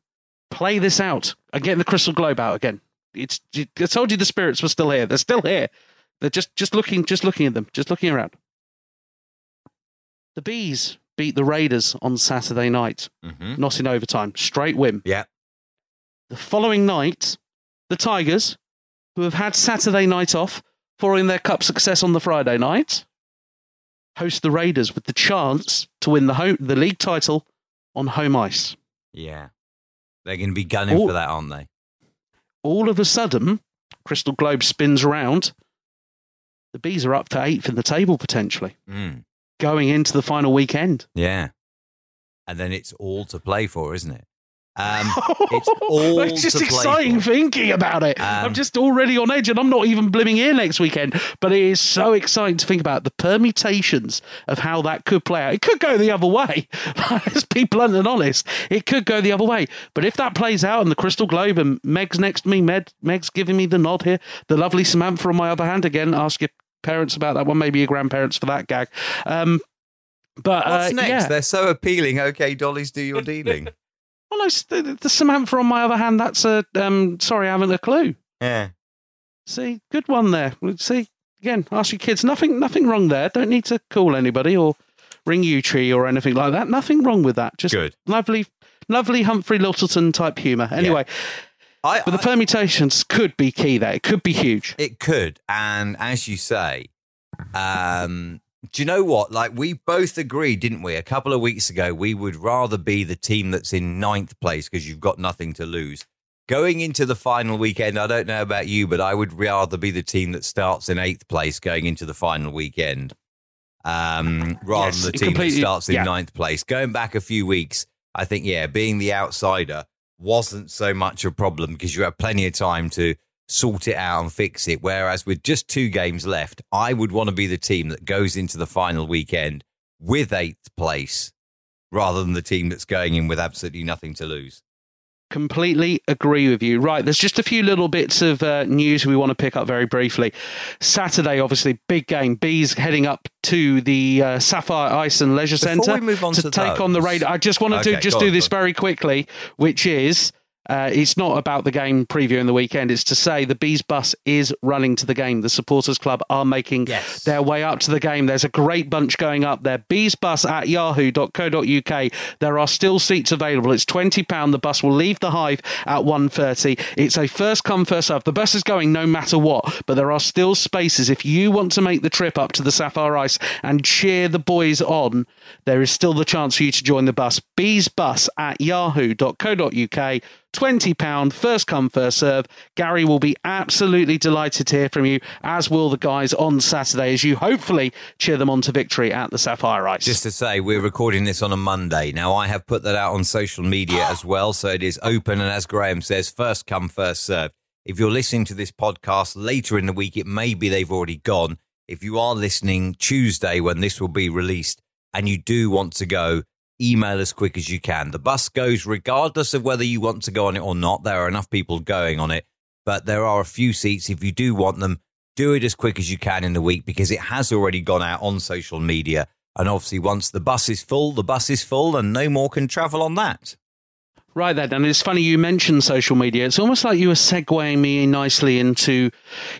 play this out and get the Crystal Globe out again. It's I told you the spirits were still here. They're still here. They're just just looking just looking at them, just looking around. The Bees beat the Raiders on Saturday night, hmm not in overtime, straight win. Yeah. The following night, the Tigers, who have had Saturday night off following their cup success on the Friday night, host the Raiders with the chance to win the home, the league title on home ice. Yeah. They're going to be gunning Oh. for that, aren't they? All of a sudden, Crystal Globe spins around. The Bees are up to eighth in the table potentially, Mm. Going into the final weekend. Yeah. And then it's all to play for, isn't it? Um, it's all it's just exciting for. thinking about it. Um, I'm just already on edge, and I'm not even blimming here next weekend. But it is so exciting to think about the permutations of how that could play out. It could go the other way. Let's be blunt and honest. It could go the other way. But if that plays out, and the Crystal Globe, and Meg's next to me, Meg, Meg's giving me the nod here. The lovely Samantha on my other hand again. Ask your parents about that one, maybe your grandparents for that gag. Um, but What's uh, next? yeah. They're so appealing. Okay, dollies, do your dealing. Well, no, the, the Samantha on my other hand, that's a um. Sorry, I haven't a clue. yeah. See, good one there. See, again, ask your kids. Nothing, nothing wrong there. Don't need to call anybody or ring you tree or anything like that. Nothing wrong with that. Just Good. lovely, lovely Humphrey Lyttelton type humour. Anyway, I, but the I- permutations could be key there. It could be huge. It could, and as you say, um, do you know what? Like we both agreed, didn't we? A couple of weeks ago, we would rather be the team that's in ninth place because you've got nothing to lose. Going into the final weekend, I don't know about you, but I would rather be the team that starts in eighth place going into the final weekend, um, rather Yes, than the team that starts in yeah. ninth place. Going back a few weeks, I think, yeah, being the outsider wasn't so much a problem because you had plenty of time to sort it out and fix it. Whereas with just two games left, I would want to be the team that goes into the final weekend with eighth place rather than the team that's going in with absolutely nothing to lose. Completely agree with you. Right, there's just a few little bits of uh, news we want to pick up very briefly. Saturday, obviously, big game. Bees heading up to the uh, Sapphire Ice and Leisure Before Centre on to take on the those- raid. I just want to do just do on, this very quickly, which is. Uh, it's not about the game previewing the weekend. It's to say the Bees bus is running to the game. The supporters club are making Yes. their way up to the game. There's a great bunch going up there. Bees bus at yahoo.co.uk. There are still seats available. It's £20. The bus will leave the hive at 1.30. It's a first come, first serve. The bus is going no matter what, but there are still spaces. If you want to make the trip up to the Sapphire Ice and cheer the boys on, there is still the chance for you to join the bus. Bees bus at yahoo.co.uk. £20, first come, first serve. Gary will be absolutely delighted to hear from you, as will the guys on Saturday, as you hopefully cheer them on to victory at the Sapphire Ice. Just to say, we're recording this on a Monday. Now, I have put that out on social media as well, so it is open. And as Graham says, first come, first serve. If you're listening to this podcast later in the week, it may be they've already gone. If you are listening Tuesday when this will be released and you do want to go, email as quick as you can. The bus goes regardless of whether you want to go on it or not. There are enough people going on it, but there are a few seats. If you do want them, do it as quick as you can in the week because it has already gone out on social media. And obviously, once the bus is full, the bus is full, and no more can travel on that. Right then, and it's funny you mentioned social media. It's almost like you were segueing me nicely into.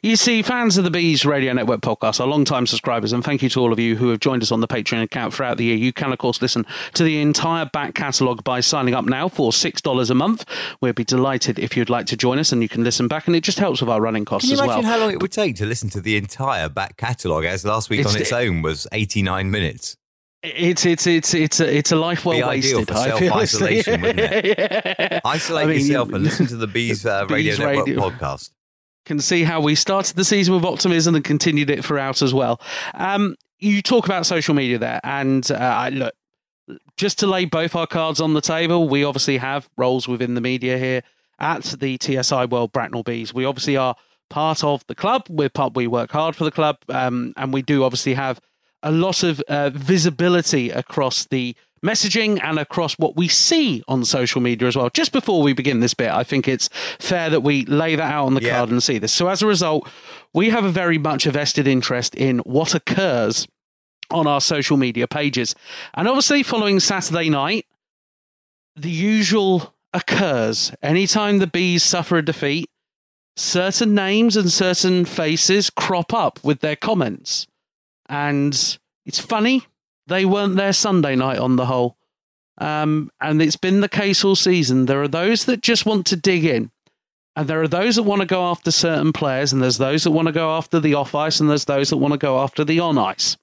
You see, fans of the Bees Radio Network podcast are long-time subscribers, and thank you to all of you who have joined us on the Patreon account throughout the year. You can, of course, listen to the entire back catalogue by signing up now for six dollars a month. We'd be delighted if you'd like to join us, and you can listen back, and it just helps with our running costs Can you as imagine well. how long it would take to listen to the entire back catalogue? As last week It's- on its own was 89 minutes. It's it's it's it's a, it's a life well Be wasted. for self-isolation, wouldn't it? Isolate I mean, yourself and listen to the Bees uh, Radio Bees Network Radio. podcast. can see how we started the season with optimism and continued it throughout as well. Um, you talk about social media there, and uh, I look just to lay both our cards on the table. We obviously have roles within the media here at the TSI World Bracknell Bees. We obviously are part of the club. We're part. We work hard for the club, um, and we do obviously have a lot of uh, visibility across the messaging and across what we see on social media as well. Just before we begin this bit, I think it's fair that we lay that out on the Yeah. card and see this. So as a result, we have a very much a vested interest in what occurs on our social media pages. And obviously, following Saturday night, the usual occurs. Anytime the bees suffer a defeat, certain names and certain faces crop up with their comments. And it's funny, they weren't there Sunday night on the whole. Um, and it's been the case all season. There are those that just want to dig in. And there are those that want to go after certain players, and there's those that want to go after the off ice, and there's those that want to go after the on ice.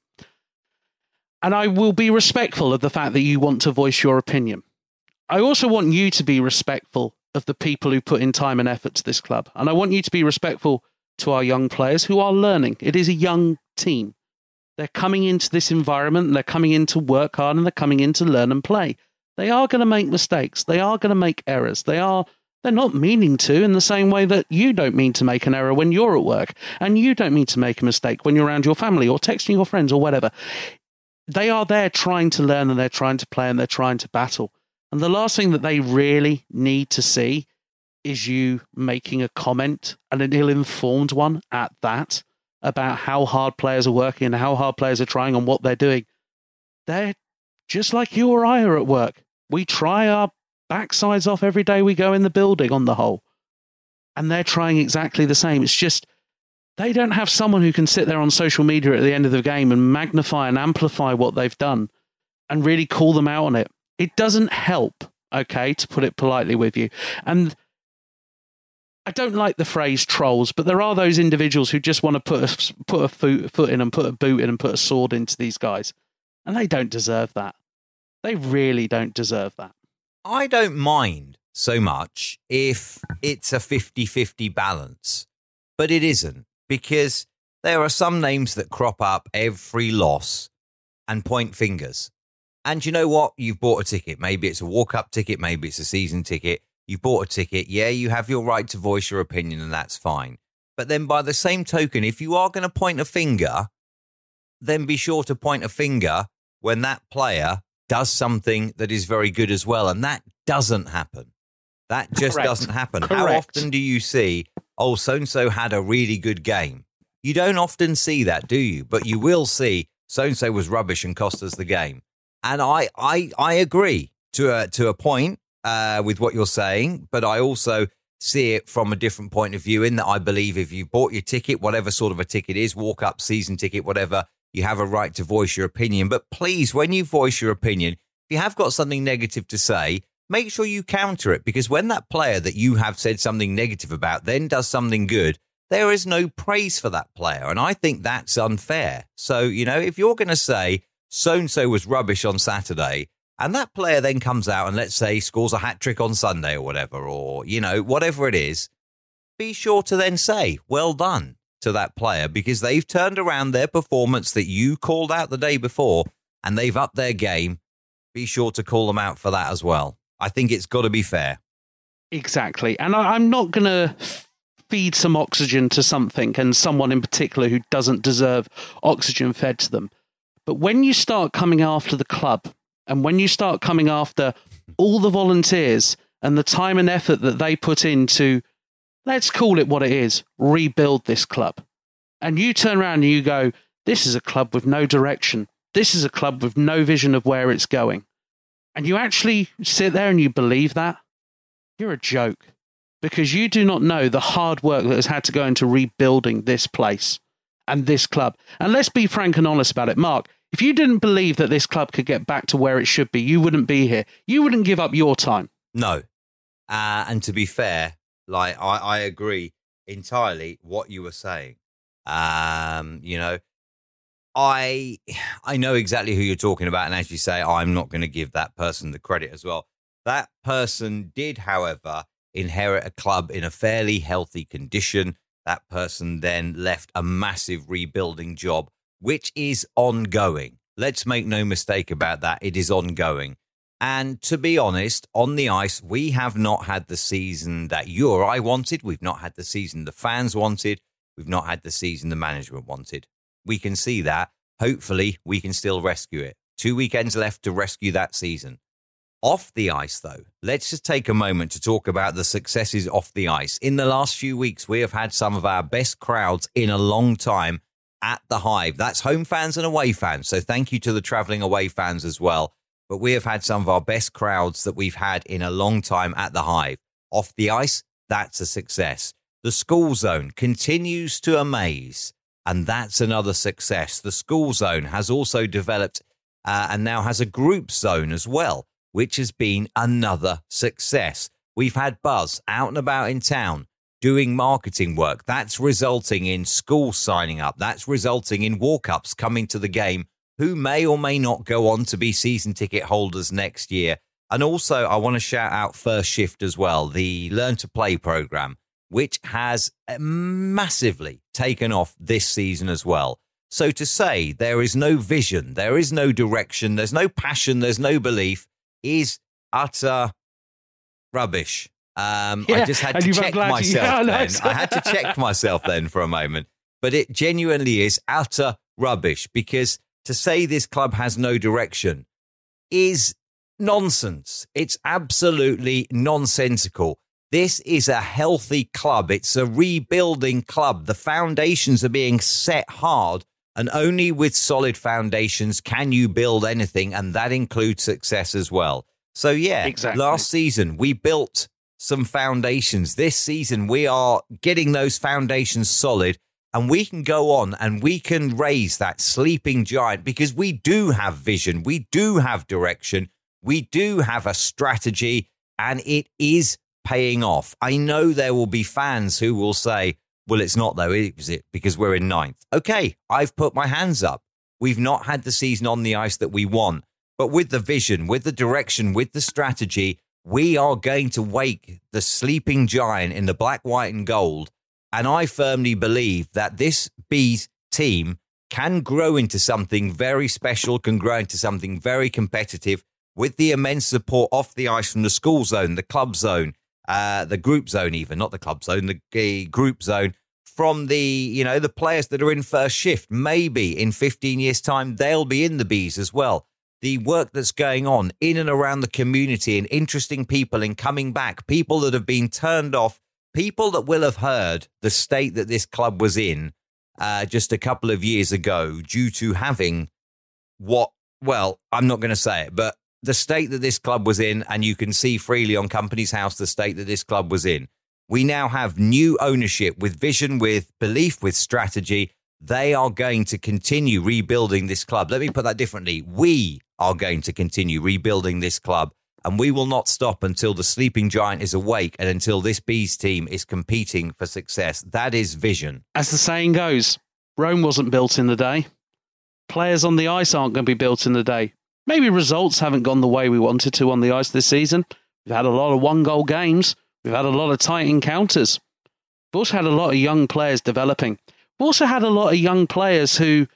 And I will be respectful of the fact that you want to voice your opinion. I also want you to be respectful of the people who put in time and effort to this club. And I want you to be respectful to our young players who are learning. It is a young team. They're coming into this environment and they're coming in to work hard and they're coming in to learn and play. They are going to make mistakes. They are going to make errors. They are they're not meaning to in the same way that you don't mean to make an error when you're at work and you don't mean to make a mistake when you're around your family or texting your friends or whatever. They are there trying to learn and they're trying to play and they're trying to battle. And the last thing that they really need to see is you making a comment and an ill informed one at that about how hard players are working and how hard players are trying and what they're doing. They're just like you or I are at work. We try our backsides off every day we go in the building on the whole. And they're trying exactly the same. It's just they don't have someone who can sit there on social media at the end of the game and magnify and amplify what they've done and really call them out on it. It doesn't help, okay, to put it politely with you. And I don't like the phrase trolls, but there are those individuals who just want to put a, put a foot, foot in and put a boot in and put a sword into these guys. And they don't deserve that. They really don't deserve that. I don't mind so much if it's a 50 50 balance, but it isn't because there are some names that crop up every loss and point fingers. And you know what? You've bought a ticket. Maybe it's a walk up ticket, maybe it's a season ticket. You've bought a ticket. Yeah, you have your right to voice your opinion, and that's fine. But then, by the same token, if you are going to point a finger, then be sure to point a finger when that player does something that is very good as well. And that doesn't happen. That just Correct. doesn't happen. How often do you see, oh, so and so had a really good game? You don't often see that, do you? But you will see so and so was rubbish and cost us the game. And I, I, I agree to a, to a point uh, with what you're saying, but I also see it from a different point of view in that I believe if you bought your ticket, whatever sort of a ticket is, walk up, season ticket, whatever, you have a right to voice your opinion. But please, when you voice your opinion, if you have got something negative to say, make sure you counter it because when that player that you have said something negative about then does something good, there is no praise for that player. And I think that's unfair. So, you know, if you're going to say so and so was rubbish on Saturday, and that player then comes out and let's say scores a hat trick on Sunday or whatever, or, you know, whatever it is, be sure to then say, well done to that player because they've turned around their performance that you called out the day before and they've upped their game. Be sure to call them out for that as well. I think it's got to be fair. Exactly. And I, I'm not going to feed some oxygen to something and someone in particular who doesn't deserve oxygen fed to them. But when you start coming after the club and when you start coming after all the volunteers and the time and effort that they put into, let's call it what it is, rebuild this club. And you turn around and you go, this is a club with no direction. This is a club with no vision of where it's going. And you actually sit there and you believe that you're a joke because you do not know the hard work that has had to go into rebuilding this place and this club. And let's be frank and honest about it, Mark. If you didn't believe that this club could get back to where it should be, you wouldn't be here. You wouldn't give up your time. No. Uh, and to be fair, like I, I agree entirely what you were saying. Um, you know, I I know exactly who you're talking about, and as you say, I'm not going to give that person the credit as well. That person did, however, inherit a club in a fairly healthy condition. That person then left a massive rebuilding job, which is ongoing. Let's make no mistake about that. It is ongoing. And to be honest, on the ice, we have not had the season that you or I wanted. We've not had the season the fans wanted. We've not had the season the management wanted. We can see that. Hopefully, we can still rescue it. Two weekends left to rescue that season. Off the ice, though, let's just take a moment to talk about the successes off the ice. In the last few weeks, we have had some of our best crowds in a long time at the Hive. That's home fans and away fans. So thank you to the travelling away fans as well but we have had some of our best crowds that we've had in a long time at the Hive. Off the ice, that's a success. The school zone continues to amaze, and that's another success. The school zone has also developed uh, and now has a group zone as well, which has been another success. We've had Buzz out and about in town doing marketing work. That's resulting in schools signing up. That's resulting in walk ups coming to the game who may or may not go on to be season ticket holders next year. And also, I want to shout out First Shift as well, the Learn to Play program, which has eh, massively taken off this season as well. So to say there is no vision, there is no direction, there's no passion, there's no belief is utter rubbish. Um, yeah, I just had to check myself you, yeah, then. I had to check myself then for a moment. But it genuinely is utter rubbish because to say this club has no direction is nonsense. It's absolutely nonsensical. This is a healthy club. It's a rebuilding club. The foundations are being set hard, and only with solid foundations can you build anything, and that includes success as well. So, yeah, exactly. last season we built some foundations. This season we are getting those foundations solid and we can go on and we can raise that sleeping giant because we do have vision, we do have direction, we do have a strategy, and it is paying off. I know there will be fans who will say, well, it's not though, is it? Because we're in ninth. Okay, I've put my hands up. We've not had the season on the ice that we want, but with the vision, with the direction, with the strategy, we are going to wake the sleeping giant in the black, white, and gold and I firmly believe that this Bees team can grow into something very special, can grow into something very competitive with the immense support off the ice from the school zone, the club zone, uh, the group zone, even not the club zone, the, the group zone from the you know the players that are in first shift. Maybe in 15 years' time they'll be in the bees as well. The work that's going on in and around the community and interesting people in coming back, people that have been turned off people that will have heard the state that this club was in uh, just a couple of years ago due to having what, well, I'm not going to say it, but the state that this club was in, and you can see freely on Companies House the state that this club was in. We now have new ownership with vision, with belief, with strategy. They are going to continue rebuilding this club. Let me put that differently. We are going to continue rebuilding this club and we will not stop until the sleeping giant is awake and until this bees team is competing for success. That is vision. As the saying goes, Rome wasn't built in the day. Players on the ice aren't going to be built in the day. Maybe results haven't gone the way we wanted to on the ice this season. We've had a lot of one goal games. We've had a lot of tight encounters. We've also had a lot of young players developing. We've also had a lot of young players who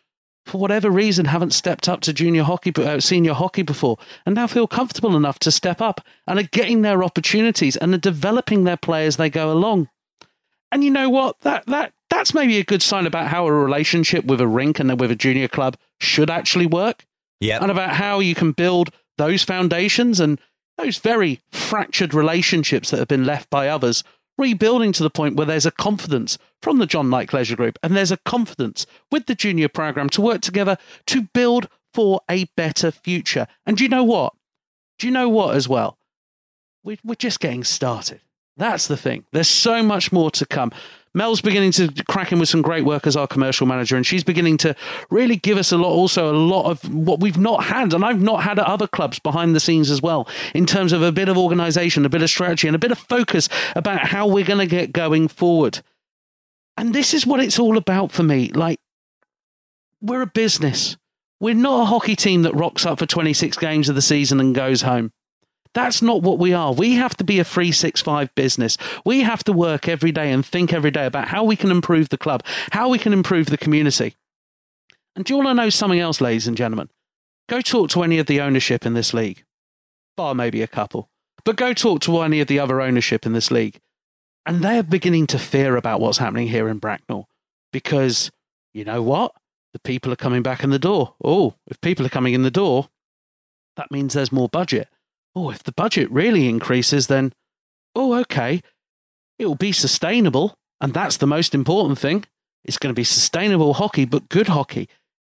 for whatever reason, haven't stepped up to junior hockey, uh, senior hockey before, and now feel comfortable enough to step up and are getting their opportunities and are developing their play as they go along. And you know what? That that that's maybe a good sign about how a relationship with a rink and then with a junior club should actually work. Yeah. And about how you can build those foundations and those very fractured relationships that have been left by others rebuilding to the point where there's a confidence from the John Nike Leisure Group and there's a confidence with the junior program to work together to build for a better future. And do you know what? Do you know what as well? we're, we're just getting started. That's the thing. There's so much more to come. Mel's beginning to crack in with some great work as our commercial manager, and she's beginning to really give us a lot, also a lot of what we've not had, and I've not had at other clubs behind the scenes as well, in terms of a bit of organisation, a bit of strategy, and a bit of focus about how we're going to get going forward. And this is what it's all about for me. Like, we're a business. We're not a hockey team that rocks up for 26 games of the season and goes home. That's not what we are. We have to be a 365 business. We have to work every day and think every day about how we can improve the club, how we can improve the community. And do you want to know something else, ladies and gentlemen? Go talk to any of the ownership in this league, bar maybe a couple, but go talk to any of the other ownership in this league. And they're beginning to fear about what's happening here in Bracknell because you know what? The people are coming back in the door. Oh, if people are coming in the door, that means there's more budget oh, if the budget really increases, then, oh, okay, it will be sustainable. And that's the most important thing. It's going to be sustainable hockey, but good hockey.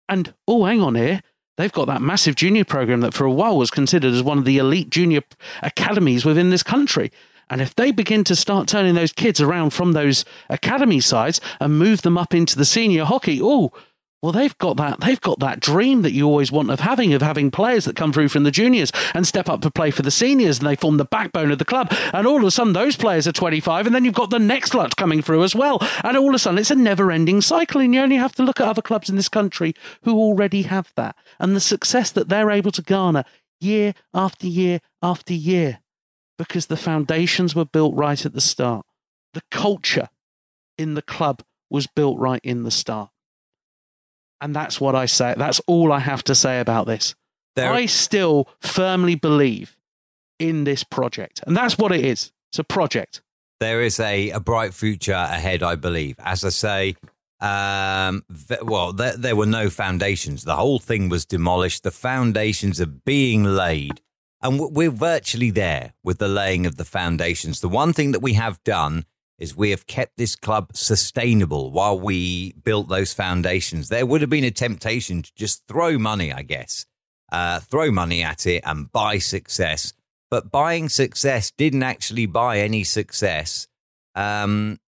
And, oh, hang on here. They've got that massive junior program that for a while was considered as one of the elite junior academies within this country. And if they begin to start turning those kids around from those academy sides and move them up into the senior hockey, oh, well, they've got that. They've got that dream that you always want of having of having players that come through from the juniors and step up to play for the seniors, and they form the backbone of the club. And all of a sudden, those players are 25, and then you've got the next lot coming through as well. And all of a sudden, it's a never-ending cycle. And you only have to look at other clubs in this country who already have that, and the success that they're able to garner year after year after year, because the foundations were built right at the start. The culture in the club was built right in the start. And that's what I say. That's all I have to say about this. There... I still firmly believe in this project. And that's what it is. It's a project. There is a, a bright future ahead, I believe. As I say, um, th- well, there, there were no foundations. The whole thing was demolished. The foundations are being laid. And we're virtually there with the laying of the foundations. The one thing that we have done is we have kept this club sustainable while we built those foundations. There would have been a temptation to just throw money, I guess, uh, throw money at it and buy success. But buying success didn't actually buy any success. Um,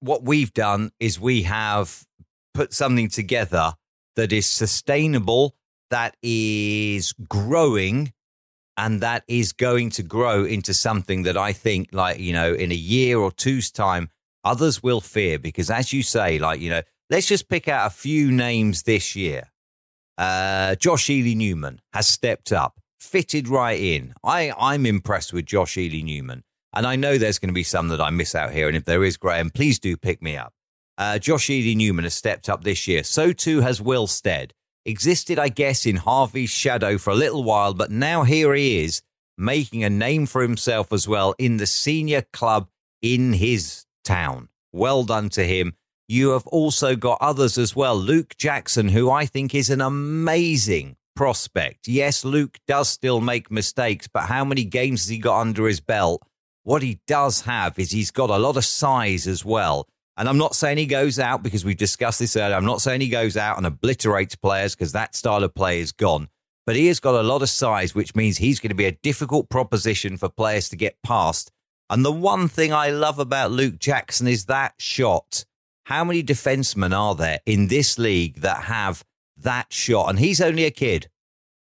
what we've done is we have put something together that is sustainable, that is growing, and that is going to grow into something that I think, like, you know, in a year or two's time, others will fear. Because as you say, like, you know, let's just pick out a few names this year. Uh, Josh Ely Newman has stepped up, fitted right in. I, I'm impressed with Josh Ely Newman. And I know there's going to be some that I miss out here. And if there is, Graham, please do pick me up. Uh, Josh Ely Newman has stepped up this year. So too has Will Stead existed, I guess, in Harvey's shadow for a little while, but now here he is making a name for himself as well in the senior club in his town. Well done to him. You have also got others as well. Luke Jackson, who I think is an amazing prospect. Yes, Luke does still make mistakes, but how many games has he got under his belt? What he does have is he's got a lot of size as well. And I'm not saying he goes out because we've discussed this earlier. I'm not saying he goes out and obliterates players because that style of play is gone. But he has got a lot of size, which means he's going to be a difficult proposition for players to get past. And the one thing I love about Luke Jackson is that shot. How many defensemen are there in this league that have that shot? And he's only a kid.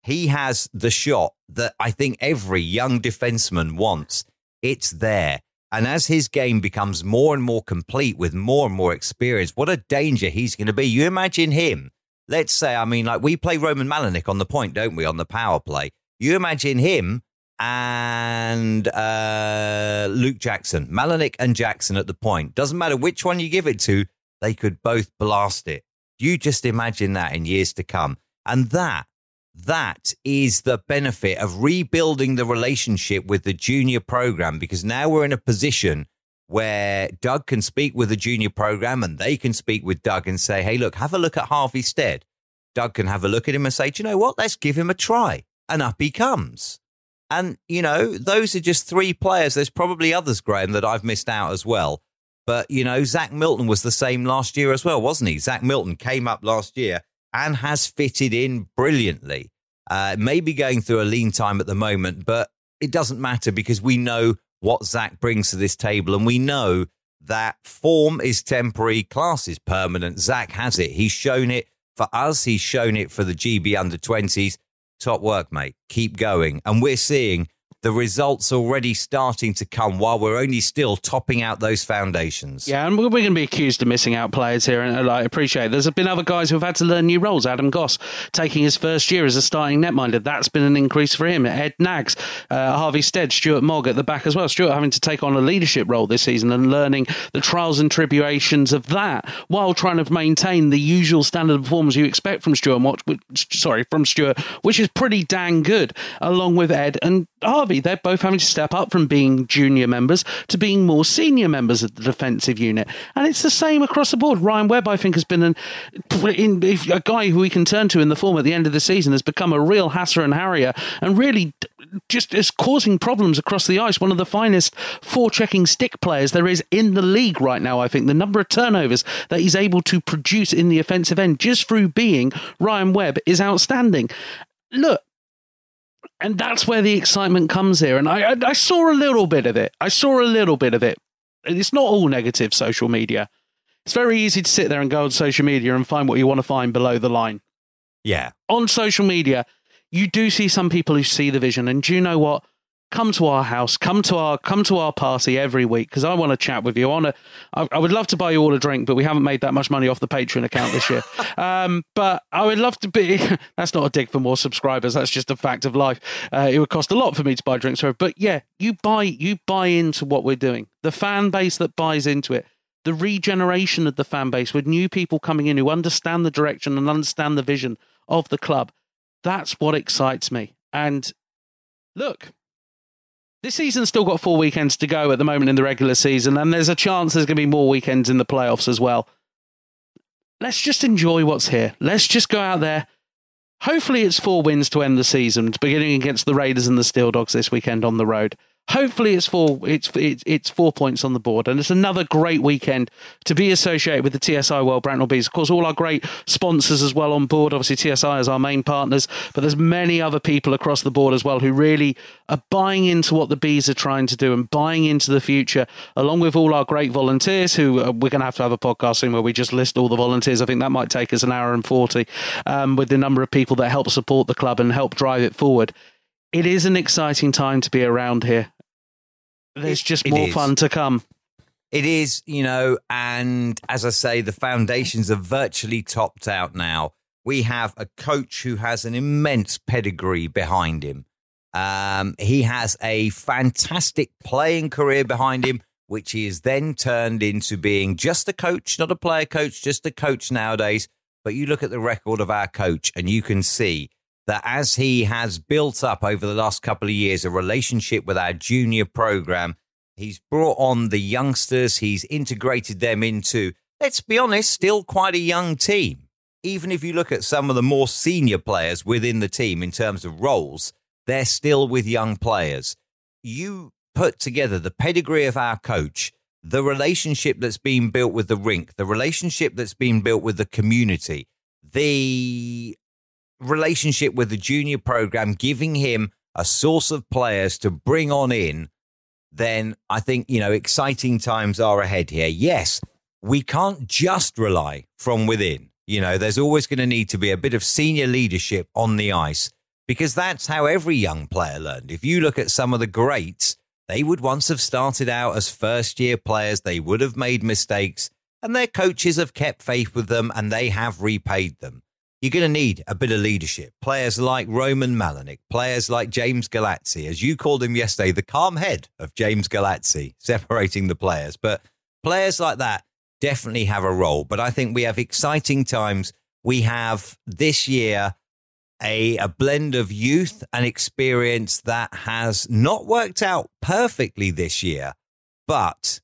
He has the shot that I think every young defenseman wants. It's there. And as his game becomes more and more complete with more and more experience, what a danger he's going to be. You imagine him. Let's say, I mean, like we play Roman Malinik on the point, don't we, on the power play? You imagine him and uh, Luke Jackson, Malinik and Jackson at the point. Doesn't matter which one you give it to, they could both blast it. You just imagine that in years to come. And that that is the benefit of rebuilding the relationship with the junior program because now we're in a position where Doug can speak with the junior program and they can speak with Doug and say, hey, look, have a look at Harvey Stead. Doug can have a look at him and say, do you know what? Let's give him a try. And up he comes. And, you know, those are just three players. There's probably others, Graham, that I've missed out as well. But, you know, Zach Milton was the same last year as well, wasn't he? Zach Milton came up last year and has fitted in brilliantly. Uh, maybe going through a lean time at the moment, but it doesn't matter because we know what Zach brings to this table and we know that form is temporary, class is permanent. Zach has it. He's shown it for us, he's shown it for the GB under 20s. Top work, mate. Keep going. And we're seeing the results already starting to come while we're only still topping out those foundations. Yeah, and we're going to be accused of missing out players here, and I appreciate it. There's been other guys who've had to learn new roles. Adam Goss taking his first year as a starting netminder. That's been an increase for him. Ed Nags, uh, Harvey Stead, Stuart Mogg at the back as well. Stuart having to take on a leadership role this season and learning the trials and tribulations of that while trying to maintain the usual standard of performance you expect from Stuart. Which, sorry, from Stuart, which is pretty dang good, along with Ed and Harvey. They're both having to step up from being junior members to being more senior members of the defensive unit. And it's the same across the board. Ryan Webb, I think, has been an, in, a guy who we can turn to in the form at the end of the season, has become a real hasser and harrier and really just is causing problems across the ice. One of the finest forechecking stick players there is in the league right now, I think. The number of turnovers that he's able to produce in the offensive end just through being Ryan Webb is outstanding. Look, and that's where the excitement comes here. And I, I, I saw a little bit of it. I saw a little bit of it. It's not all negative social media. It's very easy to sit there and go on social media and find what you want to find below the line. Yeah. On social media, you do see some people who see the vision. And do you know what? Come to our house, come to our come to our party every week because I want to chat with you. I, want to, I, I, would love to buy you all a drink, but we haven't made that much money off the Patreon account this year. um, but I would love to be. that's not a dig for more subscribers. That's just a fact of life. Uh, it would cost a lot for me to buy drinks for. But yeah, you buy you buy into what we're doing. The fan base that buys into it. The regeneration of the fan base with new people coming in who understand the direction and understand the vision of the club. That's what excites me. And look, this season's still got four weekends to go at the moment in the regular season, and there's a chance there's going to be more weekends in the playoffs as well. Let's just enjoy what's here. Let's just go out there. Hopefully, it's four wins to end the season, beginning against the Raiders and the Steel Dogs this weekend on the road hopefully it's four it's, it's it's four points on the board and it's another great weekend to be associated with the TSI World Bracknell Bees of course all our great sponsors as well on board. Obviously TSI is our main partners but there's many other people across the board as well who really are buying into what the bees are trying to do and buying into the future along with all our great volunteers who uh, we're going to have to have a podcast soon where we just list all the volunteers. I think that might take us an hour and 40 um, with the number of people that help support the club and help drive it forward. It is an exciting time to be around here there's just more fun to come. It is, you know, and as I say, the foundations are virtually topped out now. We have a coach who has an immense pedigree behind him. Um, he has a fantastic playing career behind him, which he has then turned into being just a coach, not a player coach, just a coach nowadays. But you look at the record of our coach, and you can see that as he has built up over the last couple of years a relationship with our junior program, he's brought on the youngsters, he's integrated them into, let's be honest, still quite a young team. Even if you look at some of the more senior players within the team in terms of roles, they're still with young players. You put together the pedigree of our coach, the relationship that's been built with the rink, the relationship that's been built with the community, the relationship with the junior program, giving him a source of players to bring on in, then I think, you know, exciting times are ahead here. Yes, we can't just rely from within. You know, there's always going to need to be a bit of senior leadership on the ice because that's how every young player learned. If you look at some of the greats, they would once have started out as first year players, they would have made mistakes, and their coaches have kept faith with them and they have repaid them you're going to need a bit of leadership. Players like Roman Malinik, players like James Galazzi, as you called him yesterday, the calm head of James Galazzi, separating the players. But players like that definitely have a role. But I think we have exciting times. We have this year a, a blend of youth and experience that has not worked out perfectly this year, but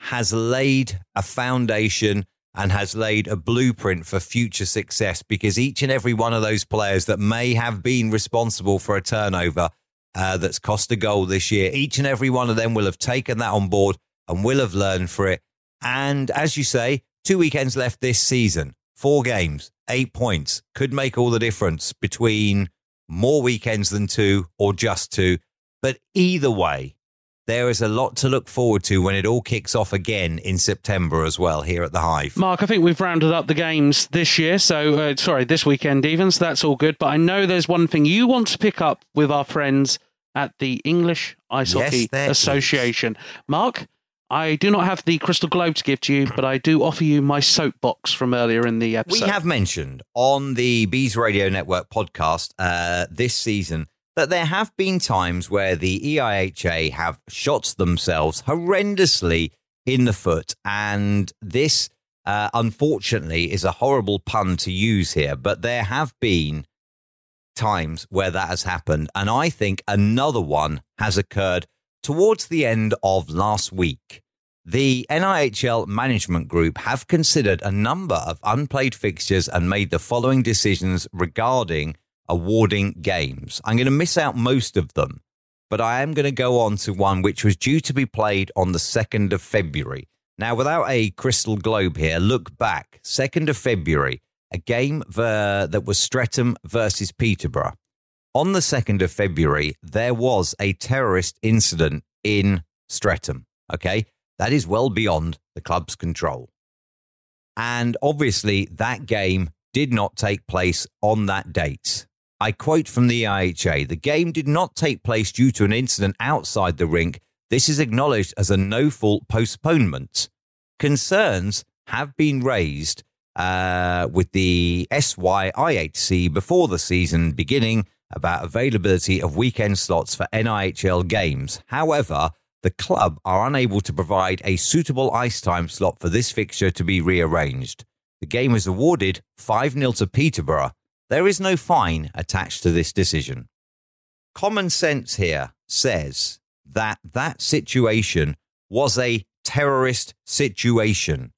has laid a foundation and has laid a blueprint for future success because each and every one of those players that may have been responsible for a turnover uh, that's cost a goal this year, each and every one of them will have taken that on board and will have learned for it. And as you say, two weekends left this season, four games, eight points could make all the difference between more weekends than two or just two. But either way, there is a lot to look forward to when it all kicks off again in September as well here at the Hive. Mark, I think we've rounded up the games this year. So, uh, sorry, this weekend even. So that's all good. But I know there's one thing you want to pick up with our friends at the English Ice Hockey Association. Mark, I do not have the crystal globe to give to you, but I do offer you my soapbox from earlier in the episode. We have mentioned on the Bees Radio Network podcast uh, this season that there have been times where the EIHA have shot themselves horrendously in the foot. And this, uh, unfortunately, is a horrible pun to use here, but there have been times where that has happened. And I think another one has occurred towards the end of last week. The NIHL management group have considered a number of unplayed fixtures and made the following decisions regarding awarding games. I'm going to miss out most of them, but I am going to go on to one which was due to be played on the 2nd of February. Now, without a crystal globe here, look back. 2nd of February, a game ver- that was Streatham versus Peterborough. On the 2nd of February, there was a terrorist incident in Streatham. Okay. That is well beyond the club's control. And obviously, that game did not take place on that date. I quote from the IHA the game did not take place due to an incident outside the rink. This is acknowledged as a no fault postponement. Concerns have been raised uh, with the SYIHC before the season beginning about availability of weekend slots for NIHL games. However, the club are unable to provide a suitable ice time slot for this fixture to be rearranged. The game was awarded 5 0 to Peterborough. There is no fine attached to this decision. Common sense here says that that situation was a terrorist situation.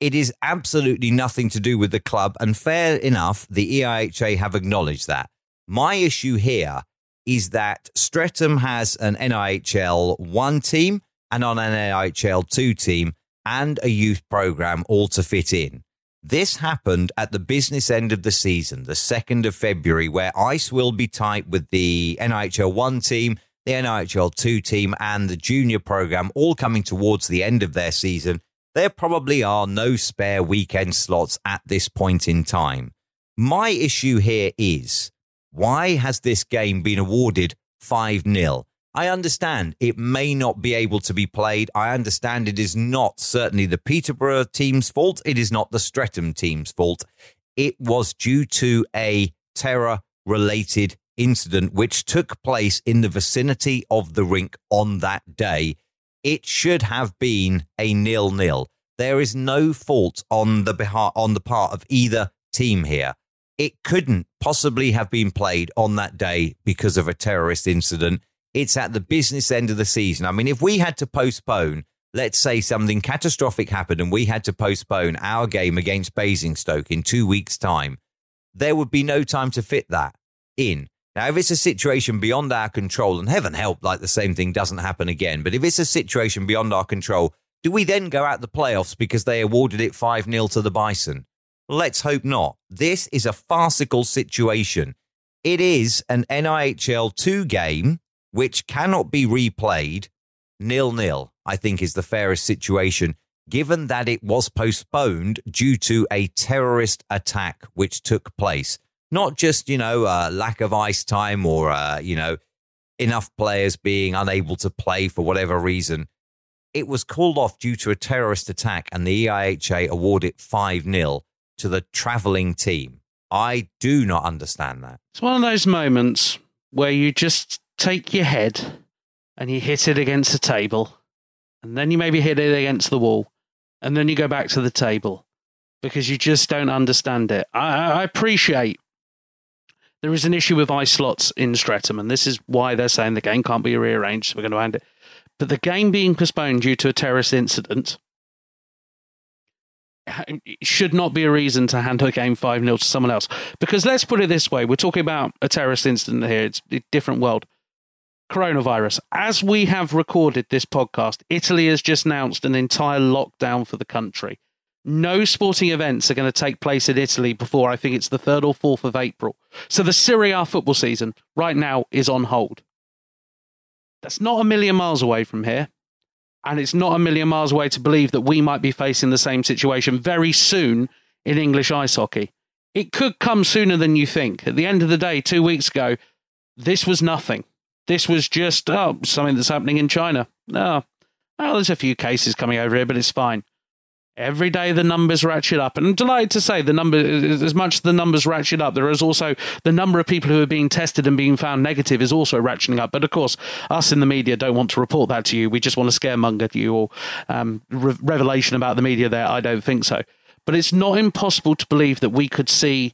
It is absolutely nothing to do with the club, and fair enough, the EIHA have acknowledged that. My issue here is that Streatham has an NIHL 1 team and an NIHL 2 team and a youth program all to fit in. This happened at the business end of the season, the 2nd of February, where ice will be tight with the NIHL 1 team, the NIHL 2 team, and the junior program all coming towards the end of their season. There probably are no spare weekend slots at this point in time. My issue here is why has this game been awarded 5 0? I understand it may not be able to be played. I understand it is not certainly the Peterborough team's fault. It is not the Streatham team's fault. It was due to a terror related incident which took place in the vicinity of the rink on that day. It should have been a nil nil. There is no fault on the beha- on the part of either team here it couldn't possibly have been played on that day because of a terrorist incident. It's at the business end of the season. I mean, if we had to postpone, let's say something catastrophic happened and we had to postpone our game against Basingstoke in two weeks' time, there would be no time to fit that in. Now, if it's a situation beyond our control, and heaven help, like the same thing doesn't happen again, but if it's a situation beyond our control, do we then go out the playoffs because they awarded it 5 0 to the Bison? Let's hope not. This is a farcical situation. It is an NIHL 2 game which cannot be replayed. Nil nil, I think, is the fairest situation, given that it was postponed due to a terrorist attack which took place. Not just, you know, uh, lack of ice time or, uh, you know, enough players being unable to play for whatever reason. It was called off due to a terrorist attack, and the EIHA awarded 5 0 to the travelling team. I do not understand that. It's one of those moments where you just take your head and you hit it against the table, and then you maybe hit it against the wall, and then you go back to the table because you just don't understand it. I, I appreciate there is an issue with eye slots in Streatham, and this is why they're saying the game can't be rearranged. So we're going to end it. But the game being postponed due to a terrorist incident should not be a reason to hand a game 5 0 to someone else. Because let's put it this way we're talking about a terrorist incident here, it's a different world. Coronavirus. As we have recorded this podcast, Italy has just announced an entire lockdown for the country. No sporting events are going to take place in Italy before I think it's the 3rd or 4th of April. So the Serie A football season right now is on hold. That's not a million miles away from here. And it's not a million miles away to believe that we might be facing the same situation very soon in English ice hockey. It could come sooner than you think. At the end of the day, two weeks ago, this was nothing. This was just oh, something that's happening in China. No, well, there's a few cases coming over here, but it's fine. Every day the numbers ratchet up, and I'm delighted to say the number, as much as the numbers ratchet up, there is also the number of people who are being tested and being found negative is also ratcheting up. But of course, us in the media don't want to report that to you. We just want to scaremonger you or um, re- revelation about the media. There, I don't think so. But it's not impossible to believe that we could see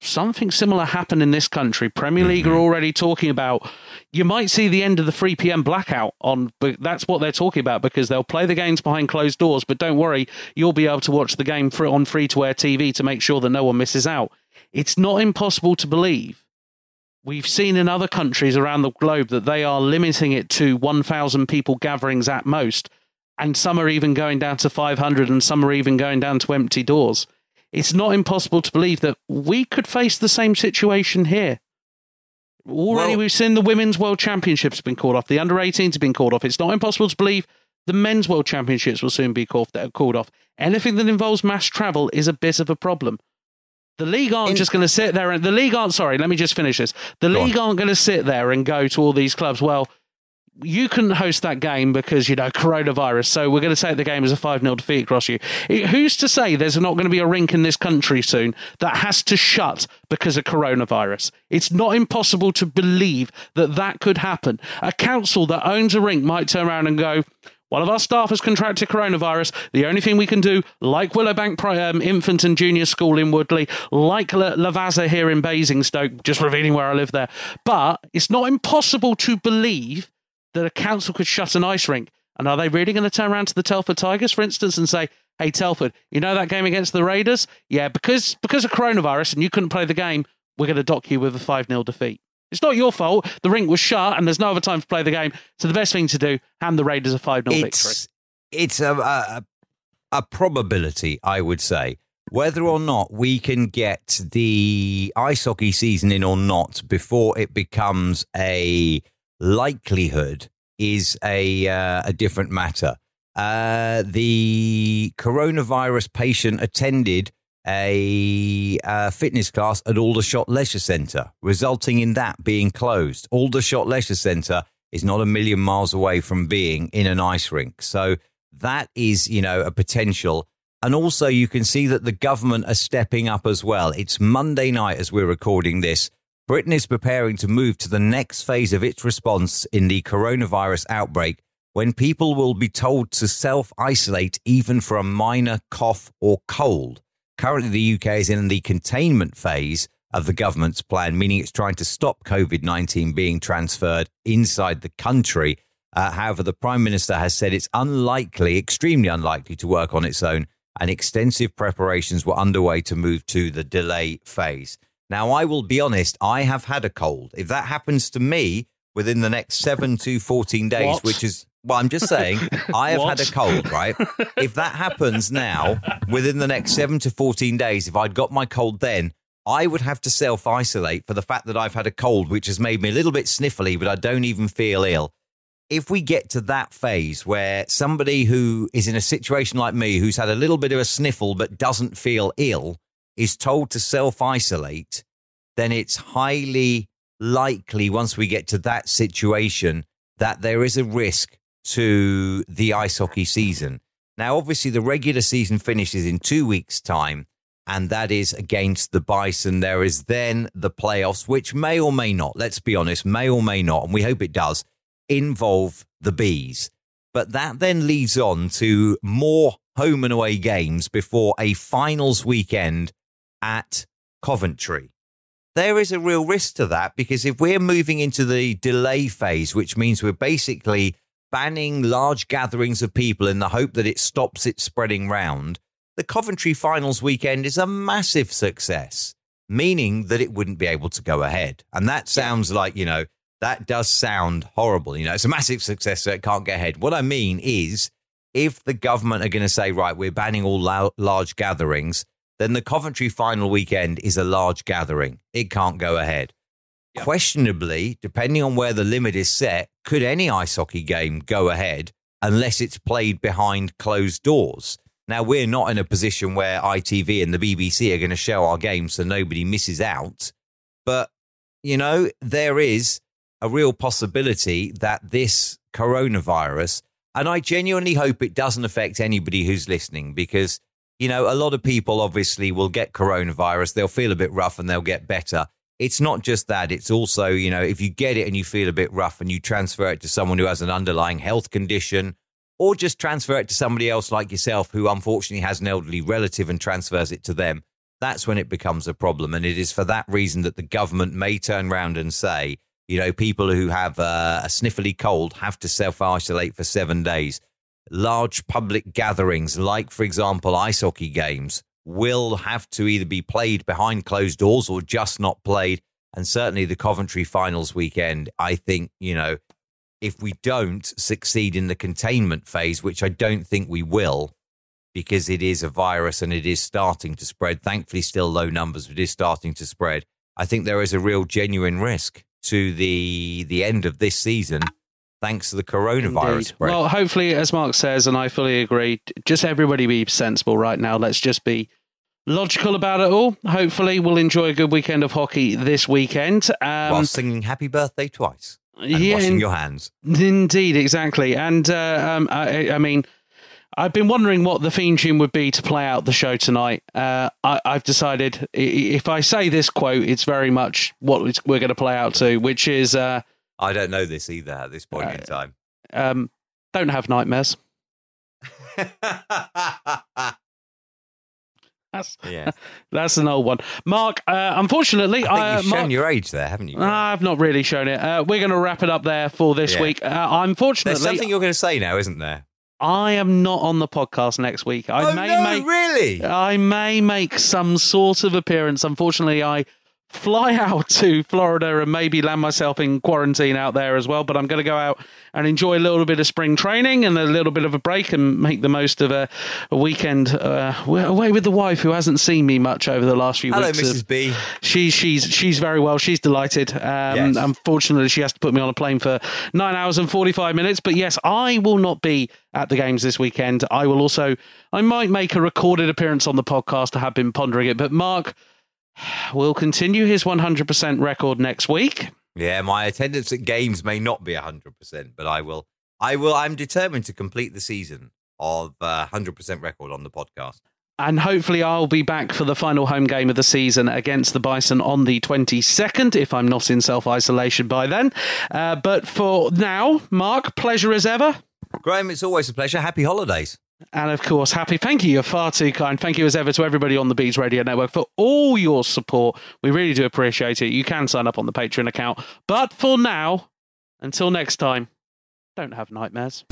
something similar happen in this country. Premier League mm-hmm. are already talking about you might see the end of the 3 p.m. blackout on but that's what they're talking about because they'll play the games behind closed doors but don't worry you'll be able to watch the game on free to air TV to make sure that no one misses out. It's not impossible to believe. We've seen in other countries around the globe that they are limiting it to 1,000 people gatherings at most, and some are even going down to 500 and some are even going down to empty doors it's not impossible to believe that we could face the same situation here. Already, well, we've seen the women's world championships have been called off. The under 18s have been called off. It's not impossible to believe the men's world championships will soon be called, uh, called off. Anything that involves mass travel is a bit of a problem. The league aren't in- just going to sit there and the league aren't sorry. Let me just finish this. The Go league on. aren't going to sit there and go to all these clubs. Well, you couldn't host that game because you know coronavirus. So we're going to take the game as a five 0 defeat across you. Who's to say there's not going to be a rink in this country soon that has to shut because of coronavirus? It's not impossible to believe that that could happen. A council that owns a rink might turn around and go. One of our staff has contracted coronavirus. The only thing we can do, like Willowbank um, Infant and Junior School in Woodley, like Lavazza here in Basingstoke, just revealing where I live there. But it's not impossible to believe that a council could shut an ice rink. And are they really going to turn around to the Telford Tigers, for instance, and say, "Hey, Telford, you know that game against the Raiders? Yeah, because because of coronavirus and you couldn't play the game, we're going to dock you with a five 0 defeat." It's not your fault. The rink was shut and there's no other time to play the game. So the best thing to do, hand the Raiders a 5 0 victory. It's a, a, a probability, I would say. Whether or not we can get the ice hockey season in or not before it becomes a likelihood is a uh, a different matter. Uh, the coronavirus patient attended a uh, fitness class at Aldershot Leisure Centre, resulting in that being closed. Aldershot Leisure Centre is not a million miles away from being in an ice rink, so that is you know a potential. And also, you can see that the government are stepping up as well. It's Monday night as we're recording this. Britain is preparing to move to the next phase of its response in the coronavirus outbreak when people will be told to self isolate even for a minor cough or cold. Currently, the UK is in the containment phase of the government's plan, meaning it's trying to stop COVID 19 being transferred inside the country. Uh, however, the Prime Minister has said it's unlikely, extremely unlikely, to work on its own, and extensive preparations were underway to move to the delay phase. Now, I will be honest, I have had a cold. If that happens to me within the next seven to 14 days, what? which is, well, I'm just saying, I have had a cold, right? if that happens now within the next seven to 14 days, if I'd got my cold then, I would have to self isolate for the fact that I've had a cold, which has made me a little bit sniffly, but I don't even feel ill. If we get to that phase where somebody who is in a situation like me, who's had a little bit of a sniffle but doesn't feel ill, is told to self isolate, then it's highly likely once we get to that situation that there is a risk to the ice hockey season. Now, obviously, the regular season finishes in two weeks' time, and that is against the Bison. There is then the playoffs, which may or may not, let's be honest, may or may not, and we hope it does, involve the Bees. But that then leads on to more home and away games before a finals weekend at Coventry. There is a real risk to that because if we're moving into the delay phase, which means we're basically banning large gatherings of people in the hope that it stops it spreading round, the Coventry finals weekend is a massive success, meaning that it wouldn't be able to go ahead. And that sounds like, you know, that does sound horrible. You know, it's a massive success, so it can't get ahead. What I mean is, if the government are going to say, right, we're banning all large gatherings, then the Coventry final weekend is a large gathering. It can't go ahead. questionably, depending on where the limit is set, could any ice hockey game go ahead unless it's played behind closed doors? Now, we're not in a position where ITV and the BBC are going to show our games so nobody misses out. But, you know, there is a real possibility that this coronavirus, and I genuinely hope it doesn't affect anybody who's listening because, you know, a lot of people obviously will get coronavirus, they'll feel a bit rough and they'll get better. It's not just that, it's also, you know, if you get it and you feel a bit rough and you transfer it to someone who has an underlying health condition, or just transfer it to somebody else like yourself who unfortunately has an elderly relative and transfers it to them, that's when it becomes a problem. And it is for that reason that the government may turn around and say, you know, people who have uh, a sniffly cold have to self isolate for seven days. Large public gatherings, like, for example, ice hockey games, will have to either be played behind closed doors or just not played. And certainly the Coventry finals weekend, I think, you know, if we don't succeed in the containment phase, which I don't think we will, because it is a virus and it is starting to spread, thankfully, still low numbers, but it is starting to spread. I think there is a real genuine risk to the the end of this season thanks to the coronavirus. Well, hopefully, as Mark says, and I fully agree, just everybody be sensible right now. Let's just be logical about it all. Hopefully, we'll enjoy a good weekend of hockey this weekend. Um, while singing happy birthday twice and yeah, washing in- your hands. Indeed, exactly. And uh, um, I, I mean, I've been wondering what the theme tune would be to play out the show tonight. Uh, I, I've decided if I say this quote, it's very much what we're going to play out to, which is uh, I don't know this either at this point in time. um, "Don't have nightmares." That's yeah. that's an old one. Mark, uh, unfortunately, I think uh, shown Mark, your age there, haven't you? I've not really shown it. Uh, we're going to wrap it up there for this Yeah. week. Uh, There's unfortunately, something you're going to say now, isn't there? I am not on the podcast next week. I oh, may no, make really? I may make some sort of appearance. Unfortunately, I fly out to Florida and maybe land myself in quarantine out there as well. But I'm going to go out and enjoy a little bit of spring training and a little bit of a break and make the most of a, a weekend uh, away with the wife who hasn't seen me much over the last few Hello, weeks. Hello, Mrs. B. She's she's she's very well. She's delighted. Um, Yes. Unfortunately, she has to put me on a plane for nine hours and forty five minutes. But yes, I will not be at the games this weekend. I will also. I might make a recorded appearance on the podcast. I have been pondering it. But Mark will continue his one hundred percent record next week. Yeah, my attendance at games may not be 100%, but I will. I will. I'm determined to complete the season of uh, 100% record on the podcast. And hopefully, I'll be back for the final home game of the season against the Bison on the 22nd, if I'm not in self isolation by then. Uh, but for now, Mark, pleasure as ever. Graham, it's always a pleasure. Happy holidays. And of course, happy. Thank you. You're far too kind. Thank you as ever to everybody on the Bees Radio Network for all your support. We really do appreciate it. You can sign up on the Patreon account. But for now, until next time, don't have nightmares.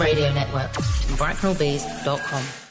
Radio Network. Bracknellbees.com.